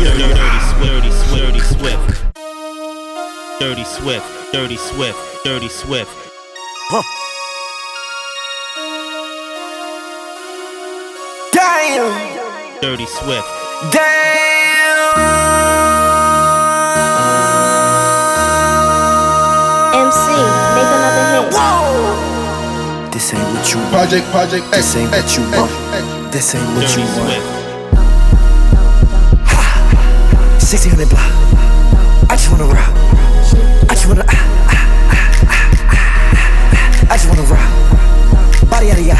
Dirty Swift, Dirty Swift. Dirty Swift, Dirty Swift, Dirty Swift. Damn. Dirty Swift. Damn. MC, make another hit. This ain't what you want. Project, Project X. This ain't what eh, you eh, want. Eh, this ain't what you want. 1600 block. I just wanna rock. I just wanna. Ah, ah, ah, I just wanna rock. Body out of ya.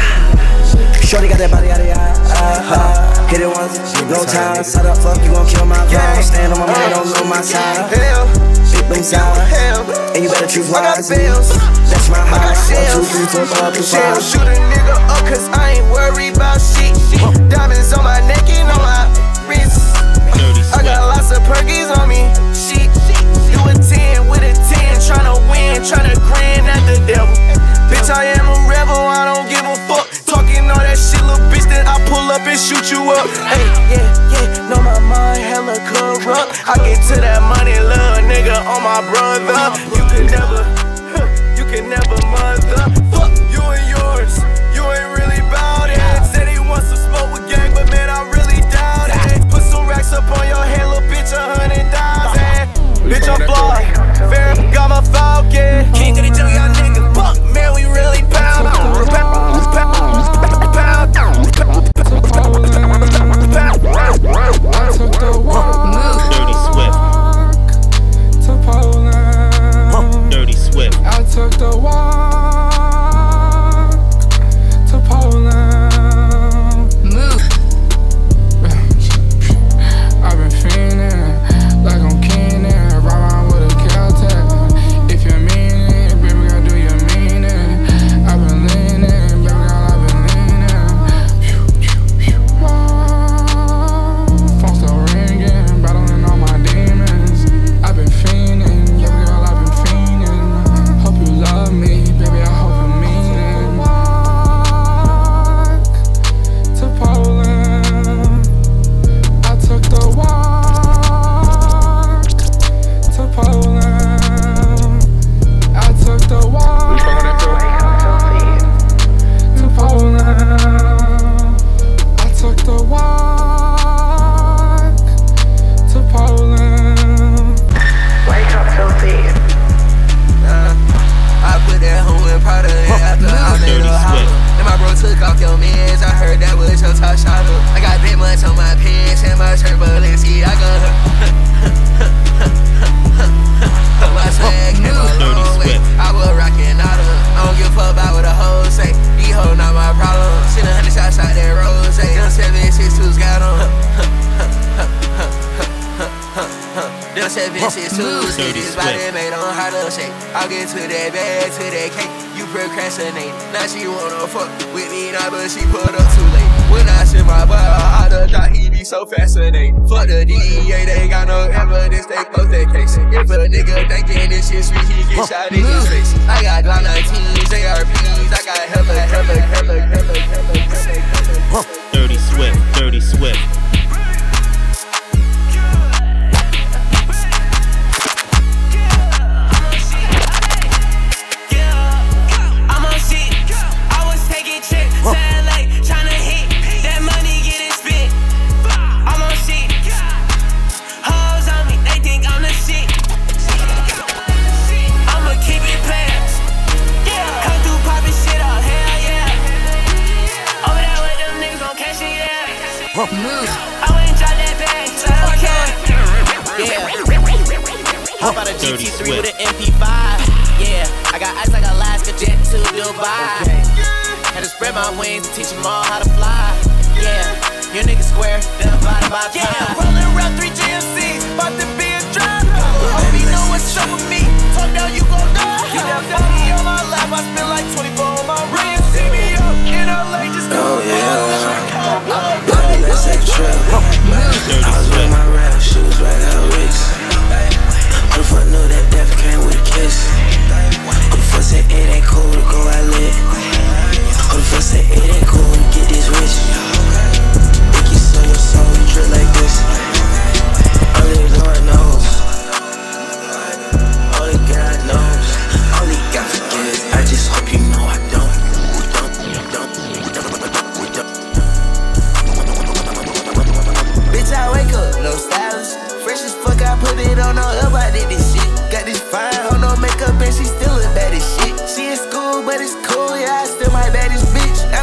Shorty got that body out of ya. Uh-huh. Hit it once, no time. Set up, fuck, you gon' kill my vibe. Stand on my money, don't lose my side. Big boom sound. And you better choose wisely. That's my high. One, two, three, four, five, two, five. Shoot a nigga up, cause I ain't worried about shit. Diamonds on my neck. Got lots of perkies on me. She, do a 10 with a 10. Tryna win, tryna grin at the devil. Bitch, I am a rebel, I don't give a fuck. Talking all that shit, little bitch, then I pull up and shoot you up. Hey, yeah, yeah, know my mind hella corrupt. I get to that money, love, nigga, on my brother. You can never, you can never mother. Up on your head, little bitch, a hundred thousand. Bitch, I'm flawed. Got my Falcon. shit sweet, he get shot in his face. I got Glock 19s, ARPs, I got hella, hella, hella.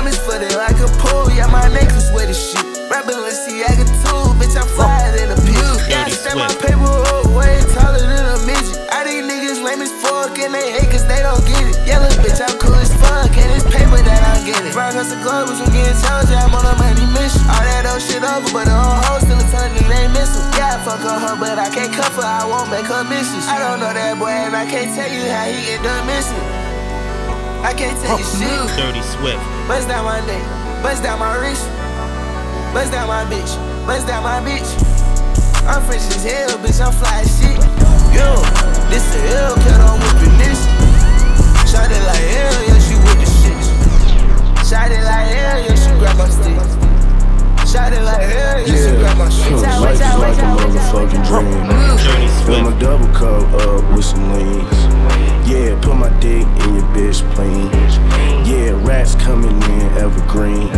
diamonds flooded like a pool. Yeah, my necklace wet as shit. Right Balenciaga too, bitch, I'm flyer than a pigeon. Gotta stand my paper way taller than a midget. These niggas lame as fuck and they hate cause they don't get it. Yellow bitch, I'm cool as fuck and it's paper that I get it. Brown the globe, I'm getting I'm on a money mission. All that old shit over, but the whole hoes still a ton of missing. Yeah, I fuck on her, but I can't cuff her, I won't make her misses. I don't know that boy and I can't tell you how he end up missing. I can't tell you shit. Dirty Swift. Bust down my neck, bust down my wrist, bust down my bitch, bust down my bitch. I'm fresh as hell, bitch, I'm fly as shit. Yo, this a Hellcat, I'm whipping this. Shot it like hell, yeah, she with the shit. Shot it like hell, yeah, she grab my stick. Shot it like hell, yeah, she grab my shit. Life is like a motherfucking dream. Dirty Fill my double cup up with some leans. Yeah, put my dick in your bitch plane. Yeah, rats coming in evergreen.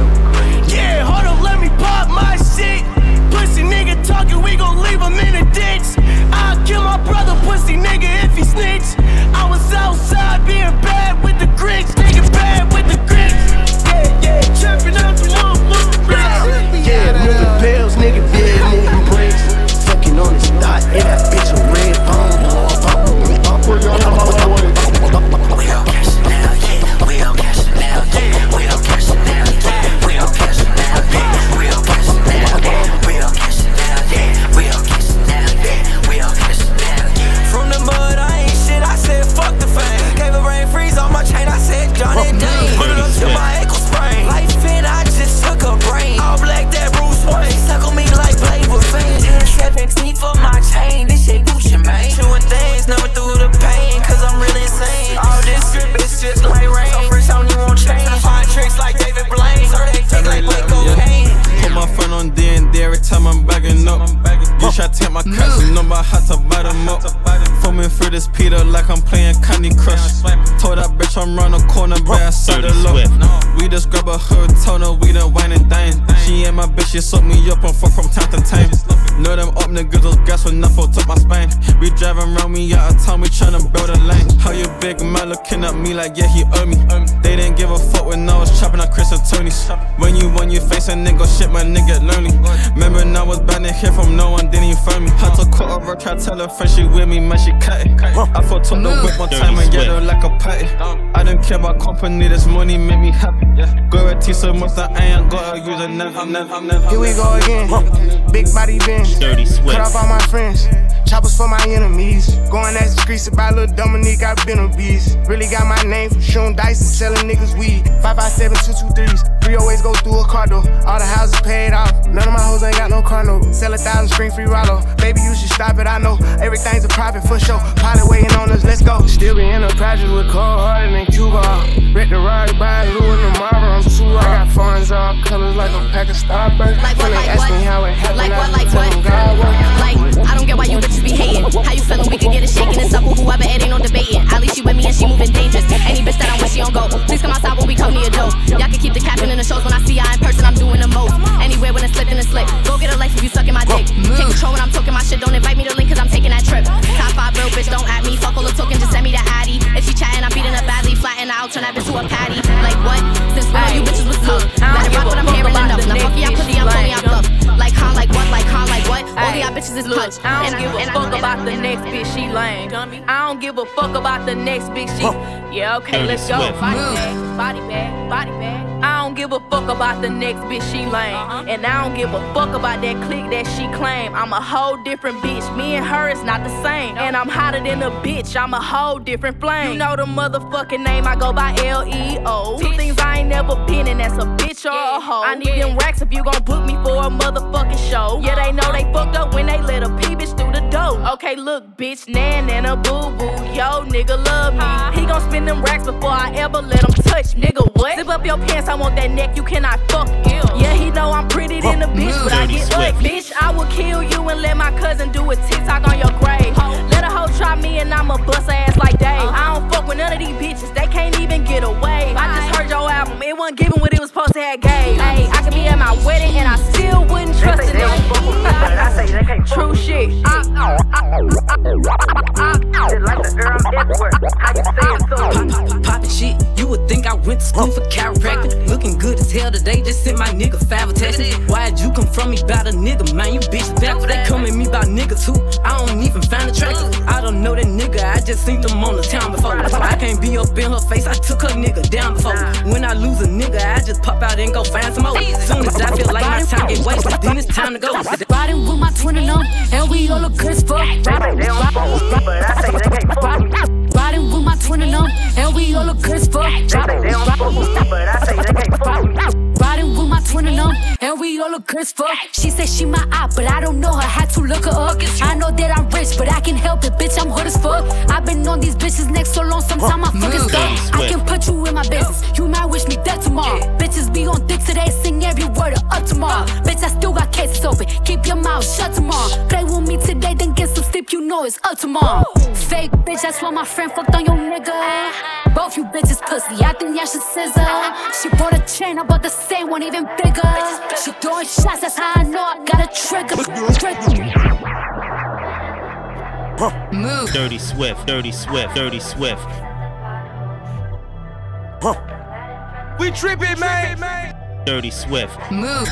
Yeah, hold up, let me pop my shit. Pussy nigga talking, we gon' leave him in the ditch. I'll kill my brother, pussy nigga, if he snitch. I was outside being bad with the grits, nigga, bad with the grits. Yeah, yeah, trapping out the motherfucking bricks. Yeah, moving pills, nigga, dead moving bricks. Fucking on his dot, and that bitch a red phone. We my cuts and know about how to buy them up. Foaming through this Peter like I'm playing Candy Crush. Told that bitch I'm round the corner, but I said Dirty it low. We just grab a hood, told her we done wine and dine. She ain't my bitch, she suck me up and fuck from time to time. Know them up niggas, those gas when I fucked up my spine. We driving around me out of town, we tryna build a lane. How you big man looking at me like, yeah, he owe me. They didn't give a fuck when I was chopping at Chris and Tony's. When you when you face a nigga, shit, my nigga lonely. Remember, I was bad to hear from no one, didn't even phone me. Had to cut over, try to tell her friend she with me, man, she cut it. I thought took the whip one time and get her like a patty. I don't care about company, this money make me happy. Go a T so much that I ain't gotta use it, never, never, never. Here we go again. Big body bench. Dirty Swift. Cut off all my friends. Choppers for my enemies. Going as the streets about little Dominique, I've been a beast. Really got my name from shooting dice and selling niggas weed. 557 223s. Three oh always go through a car door. All the houses paid off. None of my hoes ain't got no car no. Sell a thousand screen free Rollo. Baby, you should stop it, I know. Everything's a profit for sure. Pilot waiting on us, let's go. Still be in the project with cold hearted and Cuba. Rick the ride by Lou and the Marvel. I'm too I got funds all colors like a pack of Starburst. Like what, When they like ask what? me how it happened, Like what, like what? them God work. Like, I don't get why you bitches be hating. How you feeling? We can get it shaking and suck with whoever, it ain't no debating. At least she with me and she moving dangerous. Any bitch that I'm with, she don't go. Please come outside when we come near Joe. Y'all can keep the capping in the shows when I see y'all in person, I'm doing the most. Anywhere when it's slipped in the slip. Go get a life if you sucking my dick. Take control when I'm talking my shit. Don't invite me to link cause I'm taking that trip. Top bitches is punch. I don't And give a fuck and about the next bitch, she lame. I don't give a fuck about the next bitch, she. Yeah, okay, Dirty let's go. Swift. Body bag, body bag, body bag. Give a fuck about the next bitch, she lame. Uh-huh. And I don't give a fuck about that clique that she claim. I'm a whole different bitch. Me and her is not the same. And I'm hotter than a bitch. I'm a whole different flame. You know the motherfucking name, I go by L E O. Two things I ain't never been, and that's a bitch or a hoe. I need them racks if you gon' book me for a motherfucking show. Uh-huh. Yeah, they know they fucked up when they let a pee bitch through the door. Okay, look, bitch, nan and a boo boo. Yo, nigga, love me. He gon' spend them racks before I ever let him touch. Nigga, what? Zip up your pants, I want that neck, you cannot fuck. Yeah, he know I'm pretty than a bitch, but I get Swift. like, bitch, I will kill you and let my cousin do a TikTok on your grave. Let a hoe try me and I'ma bust her ass like Dave. Uh-huh. I don't fuck with none of these bitches, they can't even get away. I just heard your album, it wasn't giving what it was supposed to have gave. Hey, I could be at my wedding and I still wouldn't trust a nigga. True shit. I, I, I, I, like the girl everywhere. How you say it so? Poppin' shit, you would think I went to school for oh. chiropractic. Looking good as as hell today, just sent my nigga five text. Why'd you come from me about a nigga, man? You bitch back. They come at me about niggas who I don't even find attractive. I don't know that nigga, I just seen them on the town before. I can't be up in her face, I took her nigga down before. When I lose a nigga, I just pop out and go find some more. Soon as I feel like my time get wasted, then it's time to go. Riding with my twin and um, and we all look good as fuck. Riding with my twin and um, and we all look good as fuck. Look good as fuck. She said she my eye, but I don't know her. Had to look her up. I know that I'm rich, but I can help it, bitch. I'm hood as fuck. I've been on these bitches next so long, sometimes I fucking stuck. I can put you in my business. You might wish me dead tomorrow. Bitches be on dick today, sing every word of up tomorrow. Bitch, I still got cases open. Keep your mouth shut tomorrow. Play with me today, then get some sleep. You know it's up tomorrow. Fake bitch, that's why my friend fucked on your nigga. Both you bitches pussy, I think y'all should scissor. She bought a chain, I bought the same one, even bigger. She throwing shots, that's how I know I got a trigger. Move. Dirty Swift, Dirty Swift, Dirty Swift. We trippin', man. Dirty Swift. Move.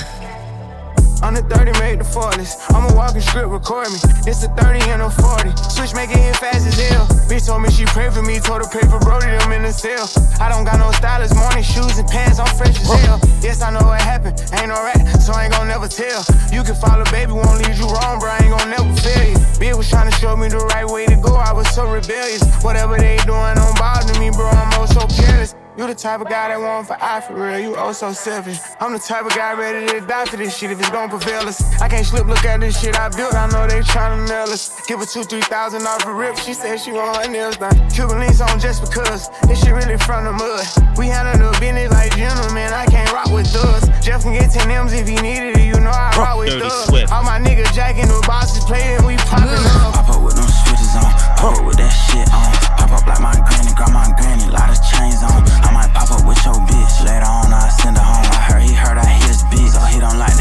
On the 30, made the 40s. I'm a walking script, record me. It's a 30 and a 40. Switch make it hit fast as hell. Bitch told me she prayed for me, told her pray for Brody, them in the cell. I don't got no stylist, morning shoes and pants, I'm fresh as hell. Yes, I know what happened, ain't no rat, so I ain't gon' never tell. You can follow, baby, won't lead you wrong, bro, I ain't gon' never fail you. Bitch was trying to show me the right way to go, I was so rebellious. Whatever they doing don't bother me, bro, I'm oh so careless. You the type of guy that want for eye for real, you oh so selfish. I'm the type of guy ready to die for this shit if it's gon' prevail us. I can't slip, look at this shit I built, I know they tryna nail us. Give her two, three thousand off a rip, she said she want her nails done. Cuban links on just because, this shit really from the mud. We handle the business like gentlemen, I can't rock with thugs. Jeff can get 10 M's if he needed it, you know I rock with Dirty thugs. All my niggas jacking the bosses playing, we popping up. Pop up with them switches on, pop up with that shit on. Pop up like my granny, grandma and granny, lot of chains on. I might pop up with your bitch. Later on, I send her home. I heard he heard I hit his bitch, so he don't like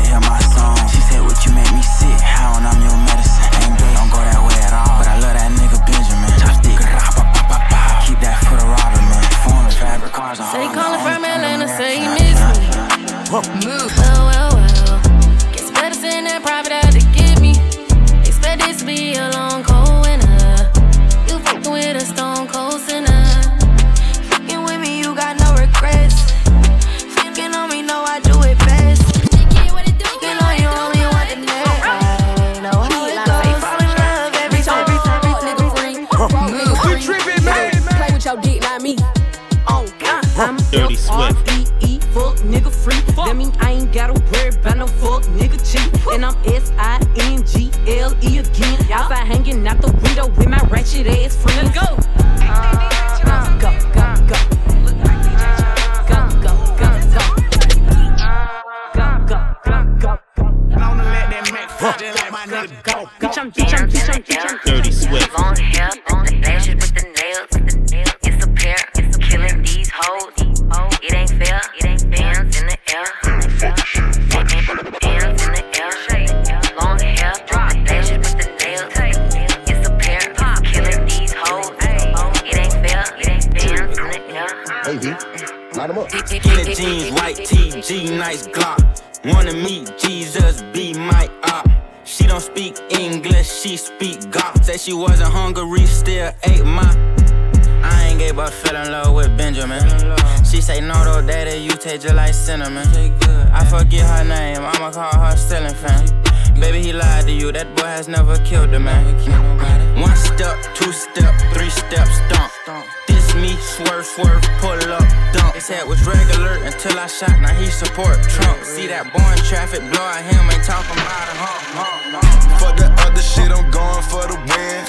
step, two step, three step, stomp. This me, swerve, swerve, pull up, dump. His head was regular until I shot, now he support Trump. See that boy in traffic, blow at him, ain't talking about a hump. For the other shit, I'm going for the win.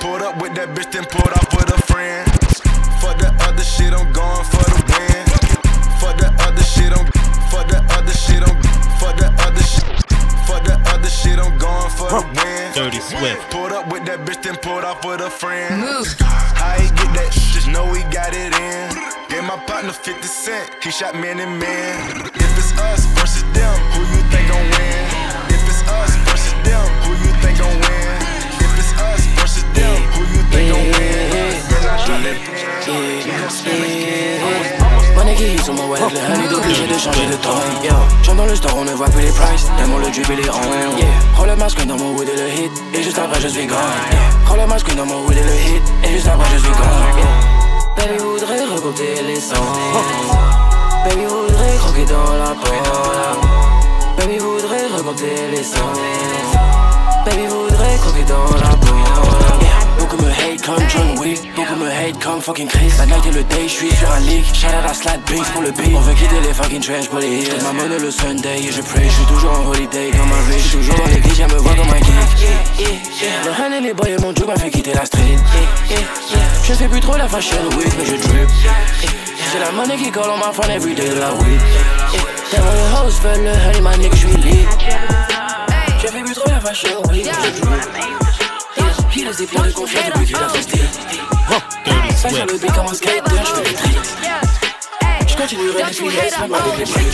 Pulled up with that bitch, then pulled off with a friend. Fuck that other shit, I'm going for the win. Fuck that other shit, I'm. For the other shit, I'm. For the other shit. For the other shit, I'm going for the win. Dirty Swift. Pulled up with that bitch, then pulled off with a friend. Move. How he get that? Just know he got it in. Gave my partner 50 cent. He shot man and man. If it's us versus them, who you think gon' win? If it's us versus them, who you think gon' win? If it's us versus them, who you think gon' win? Then I drop that pen. Money qui sur mon wallet, le honey obligé de changer de ton. Yo, j'entre dans le store, on ne voit plus les prices, tellement le drip et les on. Yeah, roll ma screen dans mon wood et le hit, et juste après je suis gone. Yeah, roll ma screen dans mon wood et le hit, et juste après je suis gone. Yeah. Baby voudrait recompter les sons. Baby voudrait croquer dans la peau. Baby voudrait remonter les sons. Baby voudrait croquer dans la peau. Beaucoup me hate comme John Wick, hate comme fucking Chris. La night et le day, j'suis sur un leak. Shout out à Slap Banks pour le beat. On veut quitter les fucking trash pour les hills. ma monnaie le Sunday et je pray. J'suis toujours en holiday comme un rich. J'suis toujours dans l'église, je me vois comme un geek. Le honey, les boys et mon job m'a fait quitter la street. Je fais plus trop la fashion week, mais je drip. J'ai la monnaie qui colle en ma fan everyday de la. Tellement les hoes veulent le honey, ma nigga, j'suis lit. Je fais plus trop la fashion week, mais je drip. Il laisse des plans de confiance depuis qu'il a testé. Ça sur le beat comme un skater, j'fais des tricks. J'continuerai de filer, même avec les prix.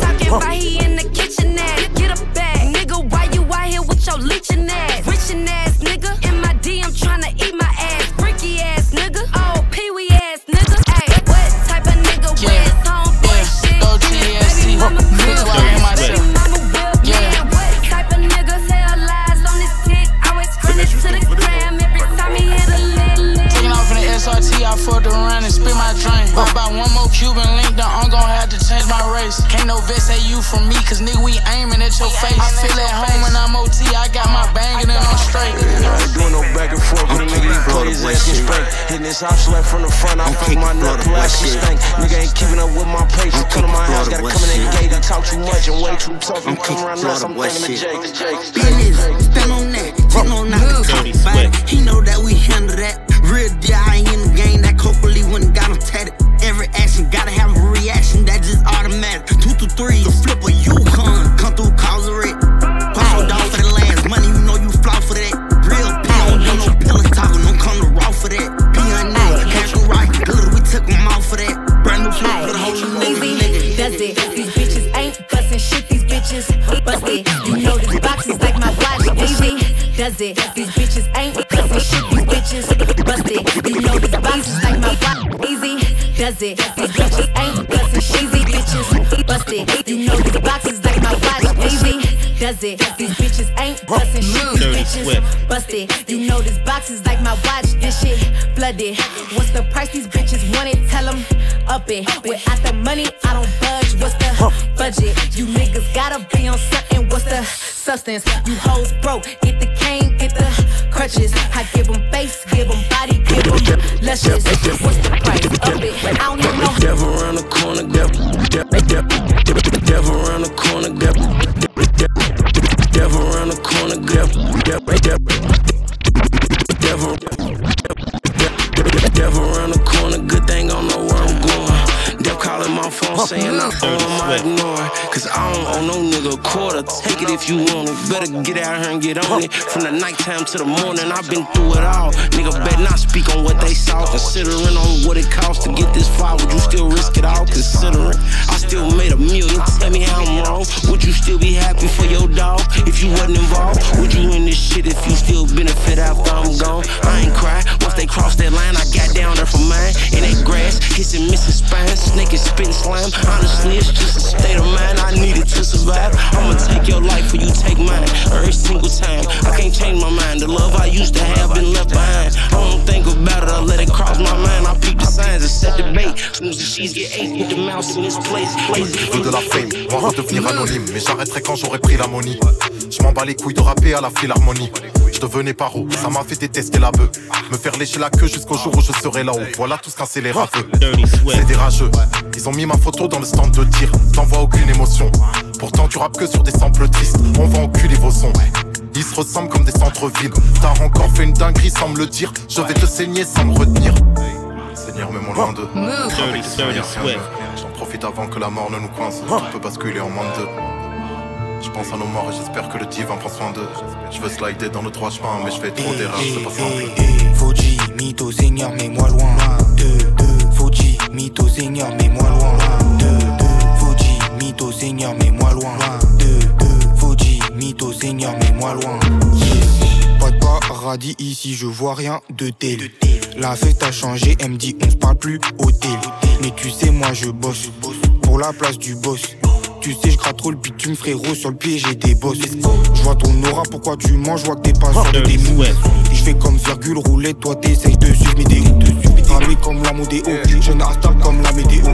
Talking about he in the kitchen ass. Get a bag. Nigga, why you out here with your leeching ass? Richin' ass around and spit. Buy about one more Cuban link, then I'm gon' have to change my race. Can't no vet say you from me, cause nigga, we aiming at your face. I feel at home when I'm OT, I got my banging and I'm straight. I ain't doing no back and forth with a nigga, he play his ass and spank. Hitting his house left from the front, I fuck my nut, plastic stank. Nigga ain't keeping up with my pace. You come to my house, gotta come in that gate and talk too much and way too tough. I'm come around nuts, I'm thinking of Jake. Business, stand on that, take no not to talk about. He know that we handle that. Does it. These bitches ain't bustin'. These bitches busted. You know this box is like my watch. Easy does it. These bitches ain't bustin' shit. Bitches busted. You know this box is like my watch. This shit flooded. What's the price these bitches want it? Tell them up it. Without the money, I don't budge. What's the budget? You niggas gotta be on something. What's the substance? You hoes broke. Get the cane, get the crutches. I give them face, give them body, give them luscious. A quarter. Take it if you want it. Better get out here and get on it. From the nighttime to the morning, I've been through it all. Nigga bet not speak on what they saw. Considering on what it costs to get this far, would you still risk it all? Considering still made a million. Tell me how I'm wrong. Would you still be happy for your dog if you wasn't involved? Would you in this shit if you still benefit after I'm gone? I ain't cry. Once they cross that line, I got down there for mine. In that grass, kissing Mrs. Spine, snake and spitting slime. Honestly, it's just a state of mind I needed to survive. I'ma take your life or you take mine. Every single time, I can't change my mind. The love I used to have been left behind. I don't think about it, I let it cross my mind. I peep the signs and set the bait. Soon as the sheets get eight, put the mouse in this place. Je veux de la fame, moi redevenir anonyme Mais j'arrêterai quand j'aurai pris l'ammonie Je m'en bats les couilles de rapper à la philharmonie. Je devenais paro, ça m'a fait détester la bœuf. Me faire lécher la queue jusqu'au jour où je serai là-haut. Voilà tout ce qu'un scélérat veut C'est des rageux Ils ont mis ma photo dans le stand de tir. T'envoies aucune émotion. Pourtant tu rappes que sur des samples tristes. On va enculer vos sons. Ils se ressemblent comme des centres-villes. T'as encore fait une dinguerie sans me le dire. Je vais te saigner sans me retenir. Seigneur, mets-moi loin d'eux J'en profite avant que la mort ne nous coince Tout peut basculer en moins de deux Je pense à nos morts et j'espère que le divin prend soin d'eux Je veux slider dans le droit chemin Mais je fais trop d'erreurs, c'est pas simple Fuji, mytho, seigneur, mets-moi loin. Deux, deux, Fuji, mytho, seigneur, mets-moi loin. Deux, deux, Fuji, mytho, seigneur, mets-moi loin. Deux, deux, Fuji, mytho, seigneur, mets-moi loin. Pas de paradis ici, je vois rien de tel. La fête a changé, elle me dit on se parle plus au tel. Mais tu sais, moi je bosse pour la place du boss. Tu sais, je gratte trop le bitume, frérot. Sur le pied, j'ai des bosses. Je vois ton aura, pourquoi tu manges? Je vois que t'es pas sur des mous. Je fais comme virgule rouler, toi t'essayes de suivre mes déos. Ramé comme la modéo, je n'arrête comme la météo.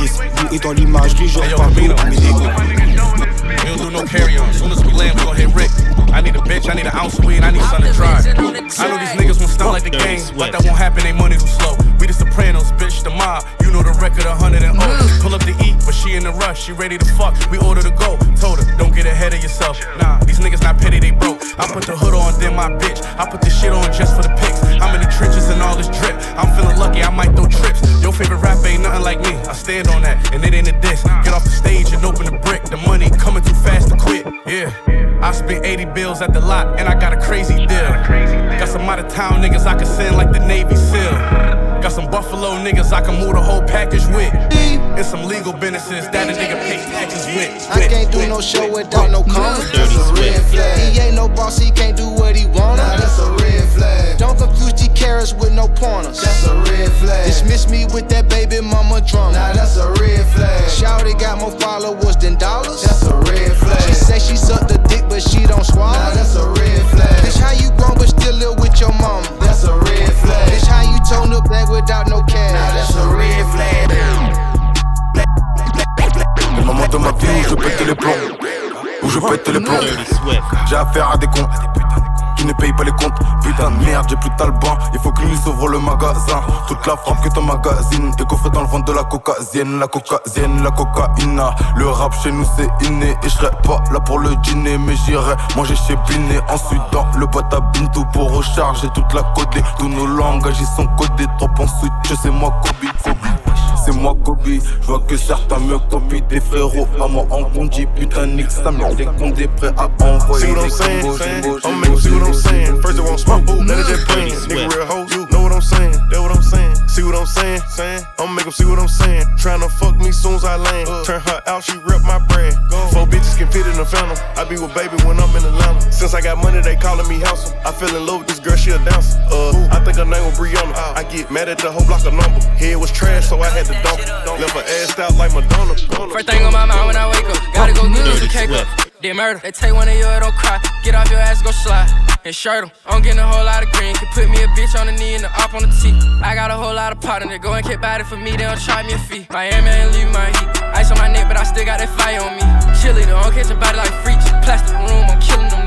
Yes, vous et dans l'imagerie, je repars la météo. We don't do no carry on. Soon as we land, we gon' hit Rick. I need a bitch, I need an ounce of weed, I need something to drive. I know these niggas won't stop like the game, but that won't happen, they money too slow. We the Sopranos, bitch, the mob. You know the record, a hundred and oh. Pull up to eat, but she in the rush, she ready to fuck. We order to go. Told her, don't get ahead of yourself. Nah, these niggas not petty, they broke. I put the hood on, then my bitch. I put the shit on just for the pics. I'm in the trenches and all this drip. I'm feeling lucky, I might throw trips. Your favorite rapper ain't nothing like me. I stand on that, and it ain't a diss. Get off the stage and open the brick. The money coming too fast to quit. Yeah. I spent 80 bills at the lot, and I got a crazy deal. Got some out of town niggas I can send like the Navy SEAL. Got some Buffalo niggas I can move the whole package with. Mm-hmm. And some legal businesses that a nigga pay taxes with. I can't do no show without no comments. That's a red flag. He ain't no boss, he can't do what he wanna. Nah, that's a red flag. Don't confuse G carats with no pointers. That's a red flag. Dismiss me with that baby mama drama. Nah, that's a red flag. Shouty got more followers than dollars. That's a red flag. She say she sucked the dick, but she don't swallow. Nah, that's a red flag. Bitch, how you grown but still live with your mama? That's a red flag. Bitch, without no cash? Nah, that's a red flag. Le moment de ma vie où je pète les plombs. Où je pète les plombs. J'ai affaire à des cons ne payent pas les comptes. Putain de merde, j'ai plus de talban. Il faut que lui s'ouvre le magasin. Toute la frappe que ton magazine. Coffre dans le ventre de la cocaïne. La cocaïne, la cocaïne. Le rap chez nous c'est inné. Et je serai pas là pour le dîner. Mais j'irai manger chez Binet. Ensuite dans le boîte à tout pour recharger toute la codelée. Tous nos langages ils sont codés. Trop ensuite, je sais moi Kobe. Kobe c'est moi Kobe. Je vois que certains me copient des frérots. À moi en conduit, putain, nique ça, mais des comptes des prêts à envoyer. See what I'm saying? I'm making see what I'm saying. First they want smoke, ooh, then they just playing. Nigga real hoe, you know what I'm saying? That what I'm saying. See what I'm saying? Saying I'm make 'em see what I'm saying. Tryna fuck me soon as I land. Turn her out, she rep my brand. Four bitches can fit in the phantom. I be with baby when I'm in Atlanta. Since I got money, they calling me handsome. I fell in love with this girl, she a dancer. Uh, I think her name was Brianna. I get mad at the whole block of number. Head was trash, so I had to dump it. Left her ass out like Madonna. First thing on my mind when I wake up, gotta go get this cake up. They murder. They take one of yours, don't cry. Get off your ass, go slide. And shirt 'em. I'm getting a whole lot of green. Can put me a bitch on the knee and the up on the T. I got a whole lot of pot in it. Go and get body for me, they don't charge me a fee. Miami ain't leave my heat. Ice on my neck, but I still got that fire on me. Though, don't catch a body like freaks. Plastic room, I'm killing them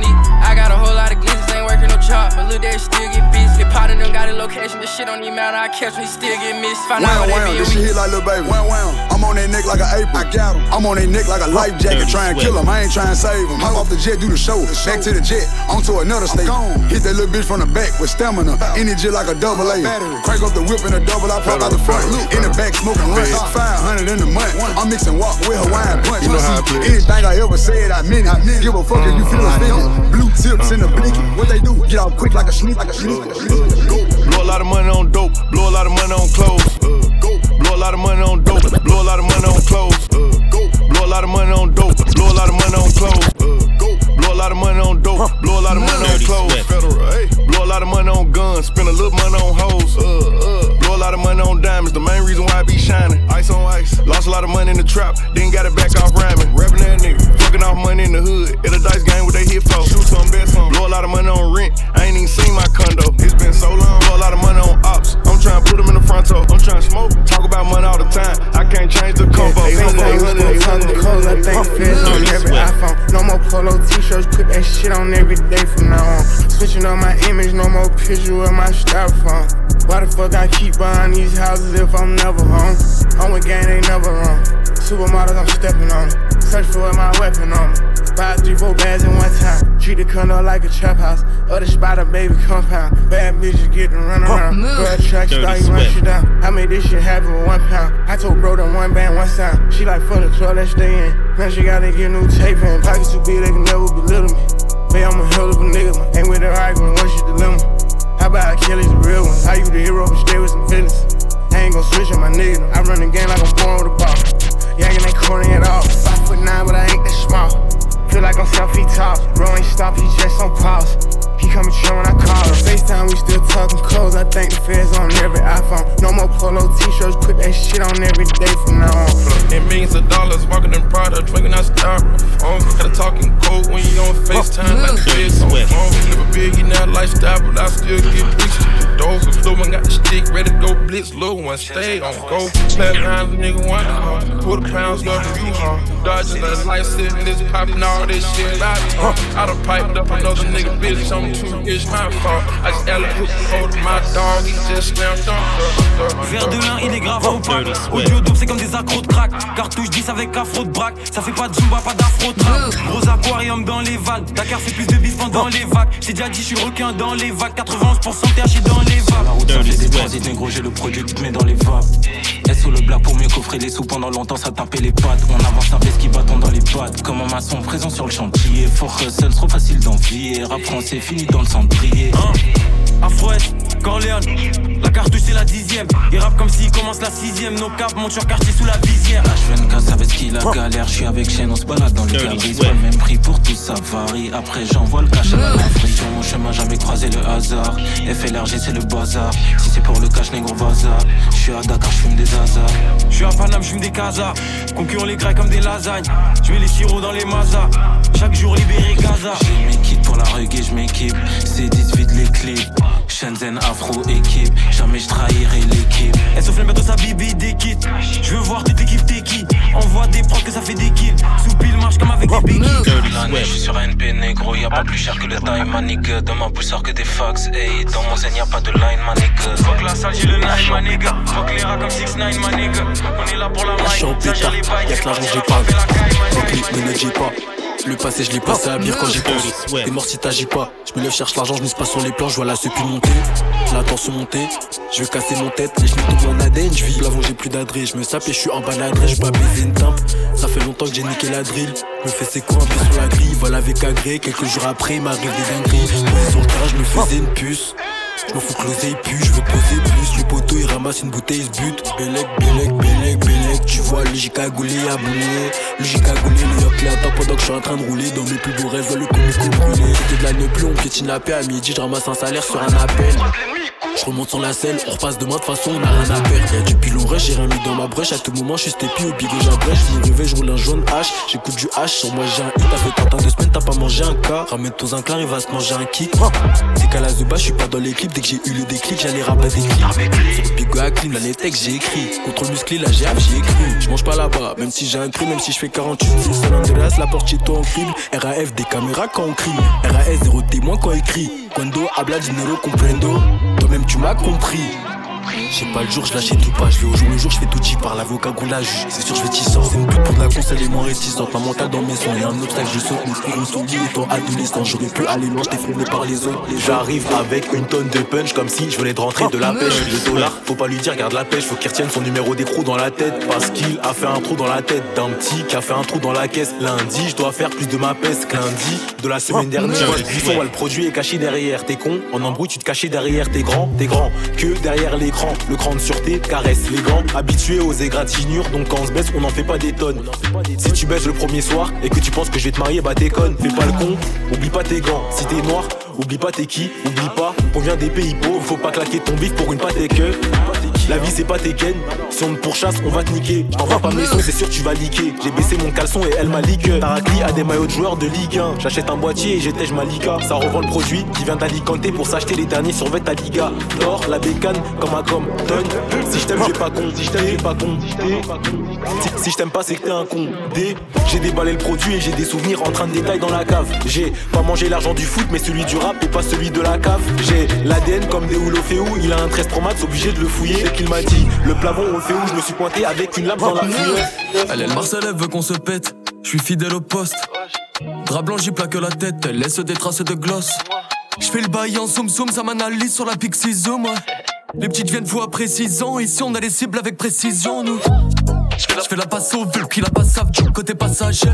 got a whole lot of glitches, ain't working no job. But look, they still get busy. Get pot in them, got a location. This shit don't even matter. I catch me, still get missed. Find out Wham, what wham, they be this shit hit like little baby. Wham, wham. I'm on that neck like an apron. I got him. I'm on that neck like a life jacket, trying to kill him. I ain't trying to save him. Hop off the jet, do the show. Back to the jet, onto another state. Hit that little bitch from the back with stamina. Energy like a double A. Crank up the whip in a double, I pop out the front. In the back, smoking red. 500 in the month. I'm mixing walk with Hawaiian punch. You know how I play. Anything I ever said, I meant it. Give a fuck if you feel offended. Blue tips in the uh-huh. blicky. What they do? Get out quick like a sneak, like a sneak. Uh-huh. Blow a lot of money on dope, blow a lot of money on clothes. Uh-huh. Blow a lot of money on dope, blow a lot of money on clothes. Blow a lot of money on dope, blow a lot of money on clothes. Money on dope, blow a lot of money on clothes. federal. Blow a lot of money on guns, spend a little money on hoes. Uh, uh. Blow a lot of money on diamonds, the main reason why I be shining. Ice on ice, lost a lot of money in the trap, then got it back off rhyming. Rapping that nigga, fucking off money in the hood. At a dice game, what they hit for? Shoot some, bet some. Blow a lot of money on rent, I ain't even seen my condo. It's been so long, blow a lot of money on ops. I'm trying to put them in the front door. I'm trying to smoke, talk about money all the time. I can't change the combo. 800, 800 clothes, I think fast on every iPhone. No more polo t-shirts, put that shit on every day from now on. Switching up my image, no more picture with my styrofoam. Why the fuck I keep buying these houses if I'm never home? I'm with gang, they never wrong. Supermodels, I'm stepping on 'em. Search for my weapon on me. Buy three, four bags in one time. Treat the condo like a trap house. Other spot a baby compound. Bad bitches getting run oh, around. Girl track Dirty star, you run shit down. I made this shit happen with one pound. I told bro that one band, one sound. She like for the club, let's stay in. Now she gotta get new tape in. Pockets too big, they can never belittle me. Man, I'm a hell of a nigga. Ain't with her arguing, what's your dilemma? How about Achilles, the real one? How you the hero, but stay with some feelings? I ain't gon' switch on my nigga. I run the game like I'm born with a ball. Yanking ain't corny at all. Five foot nine, but I ain't that small. Feel like I'm self he tall. Bro ain't stop, he just on pause. He coming true when I call her. FaceTime, we still talking clothes. I think the feds on every iPhone. No more polo t-shirts, put that shit on every day from now on. And millions of dollars walking in Prada, drinking that styrofoam. Gotta talking cold when you on FaceTime lifestyle, but I still get reached door. Lil' one got the stick, ready to go blitz. Lil' one stay on go. Flatlines, nigga, one car. Quarter pounds, love to be hard. Dodging the light sitting this popping all this shit. I, I done piped up another nigga bitch. I'm too it's my fault. I just eloquent hold my dog. He just slammed on. Vers de l'un, il est grave opaque. Audio double, c'est comme des accros de crack. Cartouche 10 avec afro de braque. Ça fait pas de zumba, pas d'afro trap. Gros aquarium dans les vannes. Dakar fait plus de bif pendant les vagues. J'ai déjà dit, je suis requin dans les vagues. 91% THC dans les La route, ça fait des transits, négro, j'ai le produit qui te met dans les vapes. S sous le black pour mieux coffrer les sous pendant longtemps, ça tapait les pattes. On avance un qui bâton dans les pattes. Comme un maçon présent sur le chantier. Fort hustle, trop facile d'envier. Rap français fini dans le cendrier. Hein Afro-Est, Corleone, la cartouche c'est la dixième. Il rappe comme s'il commence la sixième. Nos capes montent sur quartier sous la visière. H24 avec qui la galère, je suis avec chaîne, on se balade dans les cabris. Pas le même prix pour tout ça varie. Après j'envoie le cash à la Afrique. Sur mon chemin, jamais croisé le hasard. FLRG c'est le bazar. Si c'est pour le cash, négro bazar. Je suis à Dakar, je fume des hasards. Je suis à Paname, je fume des casas. Concurrents les grecs comme des lasagnes. Je mets les sirops dans les mazas. Chaque jour libéré Gaza. J'ai mes kits pour la reggae, je m'équipe. C'est 10 vide les clips. Shenzhen Afro équipe, jamais je trahirai l'équipe. Elle souffle bientôt sa bibi des kits. Je veux voir toute équipe t'es qui Envoie des procs que ça fait des kills. Sous pile marche comme avec des big L'année, je suis sur NP négro, y'a pas plus cher que le time, ma nigga. Dans ma bouche sort que des fax, hey. Dans mon zen y'a pas de line, ma nigga. Fuck la salle, j'ai le 9, ma nigga. Fuck les rats comme 6 9 ma nigga. On est là pour la maille, ça les bails. Y'a que l'argent, j'ai pas. Fuck les j'ai pas. Le passé, je l'ai passé à quand j'y pense. T'es mort si t'agis pas. Je me lève, cherche l'argent, je me passe sur les plans, je vois la sepi monter. La tension monter, je veux casser mon tête, les genoux tout mon ADN, je vis. L'avant, j'ai plus d'adresse, je me sape et je suis en bas je pas baiser une timpe. Ça fait longtemps que j'ai niqué la drill. Me fais ses un peu sur la grille, voilà avec agré. Quelques jours après, il m'arrive des dingueries. Sur le je me faisais une puce. Je m'en fous que l'oseille pue, je poser plus. Le poteau il ramasse une bouteille, il se bute. Bélec, bélec, bélec, bélec. Tu vois, le giga goulé à bouler. Le giga goulé, le yoke là, pendant que je suis en train de rouler. Dans mes plus beaux rêves, le comico brûlé. C'était de la plus, on piétine la paix. À midi, je ramasse un salaire sur un appel. Je remonte sur la selle, on repasse de toute façon on a rien à perdre. Y'a du pilon rush, j'ai rien mis dans ma brèche. À tout moment, je suis steppy au bigot, j'abrèche. Je me réveille, je roule un jaune H. J'écoute du H, sur moi j'ai un hit. T'as fait tant de semaines, t'as pas mangé un cas. Ramène ton inclin, il va se manger un kick. C'est qu'à la Zuba, je suis pas dans les clips. Dès que j'ai eu le déclic, j'allais rapper des clips. Sur le bigot à clean, là les textes j'ai écrit. Contrôle musclé, la GF, j'ai écrit. Je mange pas là-bas, même si j'ai un cri, même si je fais 48. C'est San Andreas, la porte chez toi en crible. RAF, des caméras quand on crie. RAS, zéro témoin quand écrit. Quando habla dinero comprendo. Toi-même tu m'as compris. J'ai pas le jour, je lâchais tout pas. Je vais au jour le jour, je fais tout dit par l'avocat qu'on la juge. C'est sûr, je vais t'y sortir. C'est une pute pour de la cons, elle est moins réticente. Ma mental dans mes sons, y'a un obstacle, je saute. Mes courants sont liés étant adolescent. J'aurais pu aller loin, j'étais freiné par les autres. J'arrive avec une tonne de punch, comme si je venais de rentrer de la pêche. Le dollar, faut pas lui dire, garde la pêche. Faut qu'il retienne son numéro d'écrou dans la tête. Parce qu'il a fait un trou dans la tête d'un petit qui a fait un trou dans la caisse. Lundi, je dois faire plus de ma peste que lundi de la semaine dernière. Il le produit est caché derrière. T'es con, en embrouille, tu te cachais derrière. T'es grand, t'es grand, que derrière Le cran de sûreté caresse les gants. Habitué aux égratignures, donc quand on se baisse, on n'en fait pas des tonnes. Si tu baisses le premier soir et que tu penses que je vais te marier, bah déconne. Fais pas le con, oublie pas tes gants. Si t'es noir, oublie pas t'es qui, oublie pas qu'on vient des pays pauvres. Faut pas claquer ton bif pour une pâte et que. La vie c'est pas tes ken, si on te pourchasse, on va te niquer. J't'envoie pas mes sons, c'est sûr tu vas liquer. J'ai baissé mon caleçon et elle m'a liqué. Tarakli a des maillots de joueurs de Ligue 1. J'achète un boîtier et j'étège ma liga. Ça revend le produit qui vient d'Alicante pour s'acheter les derniers survêt à Liga. L'or, la bécane, comme un com, tonne. Si je t'aime, j'ai pas con. Si je t'aime, j'ai pas con. Si, je t'aime pas, c'est que t'es un con. D, j'ai déballé le produit et j'ai des souvenirs en train de détailler dans la cave. J'ai pas mangé l'argent du foot, mais celui du rap et pas celui de la cave. J'ai l'ADN comme des Oulofeu, il a un 13 Pro Max, obligé de le fouiller. C'est qu'il m'a dit, le plafond on le fait où je me suis pointé avec une lame dans la. Elle est le Marcel, elle veut qu'on se pète. Je suis fidèle au poste. Drap blanc, j'y plaque la tête. Elle laisse des traces de gloss. Je fais le bail en soum soum, ça m'analyse sur la Pixie Zoom. Les petites viennent fois après 6 ans. Ici, on a les cibles avec précision, nous. Je fais la passe au vu qui la passe à du côté passager.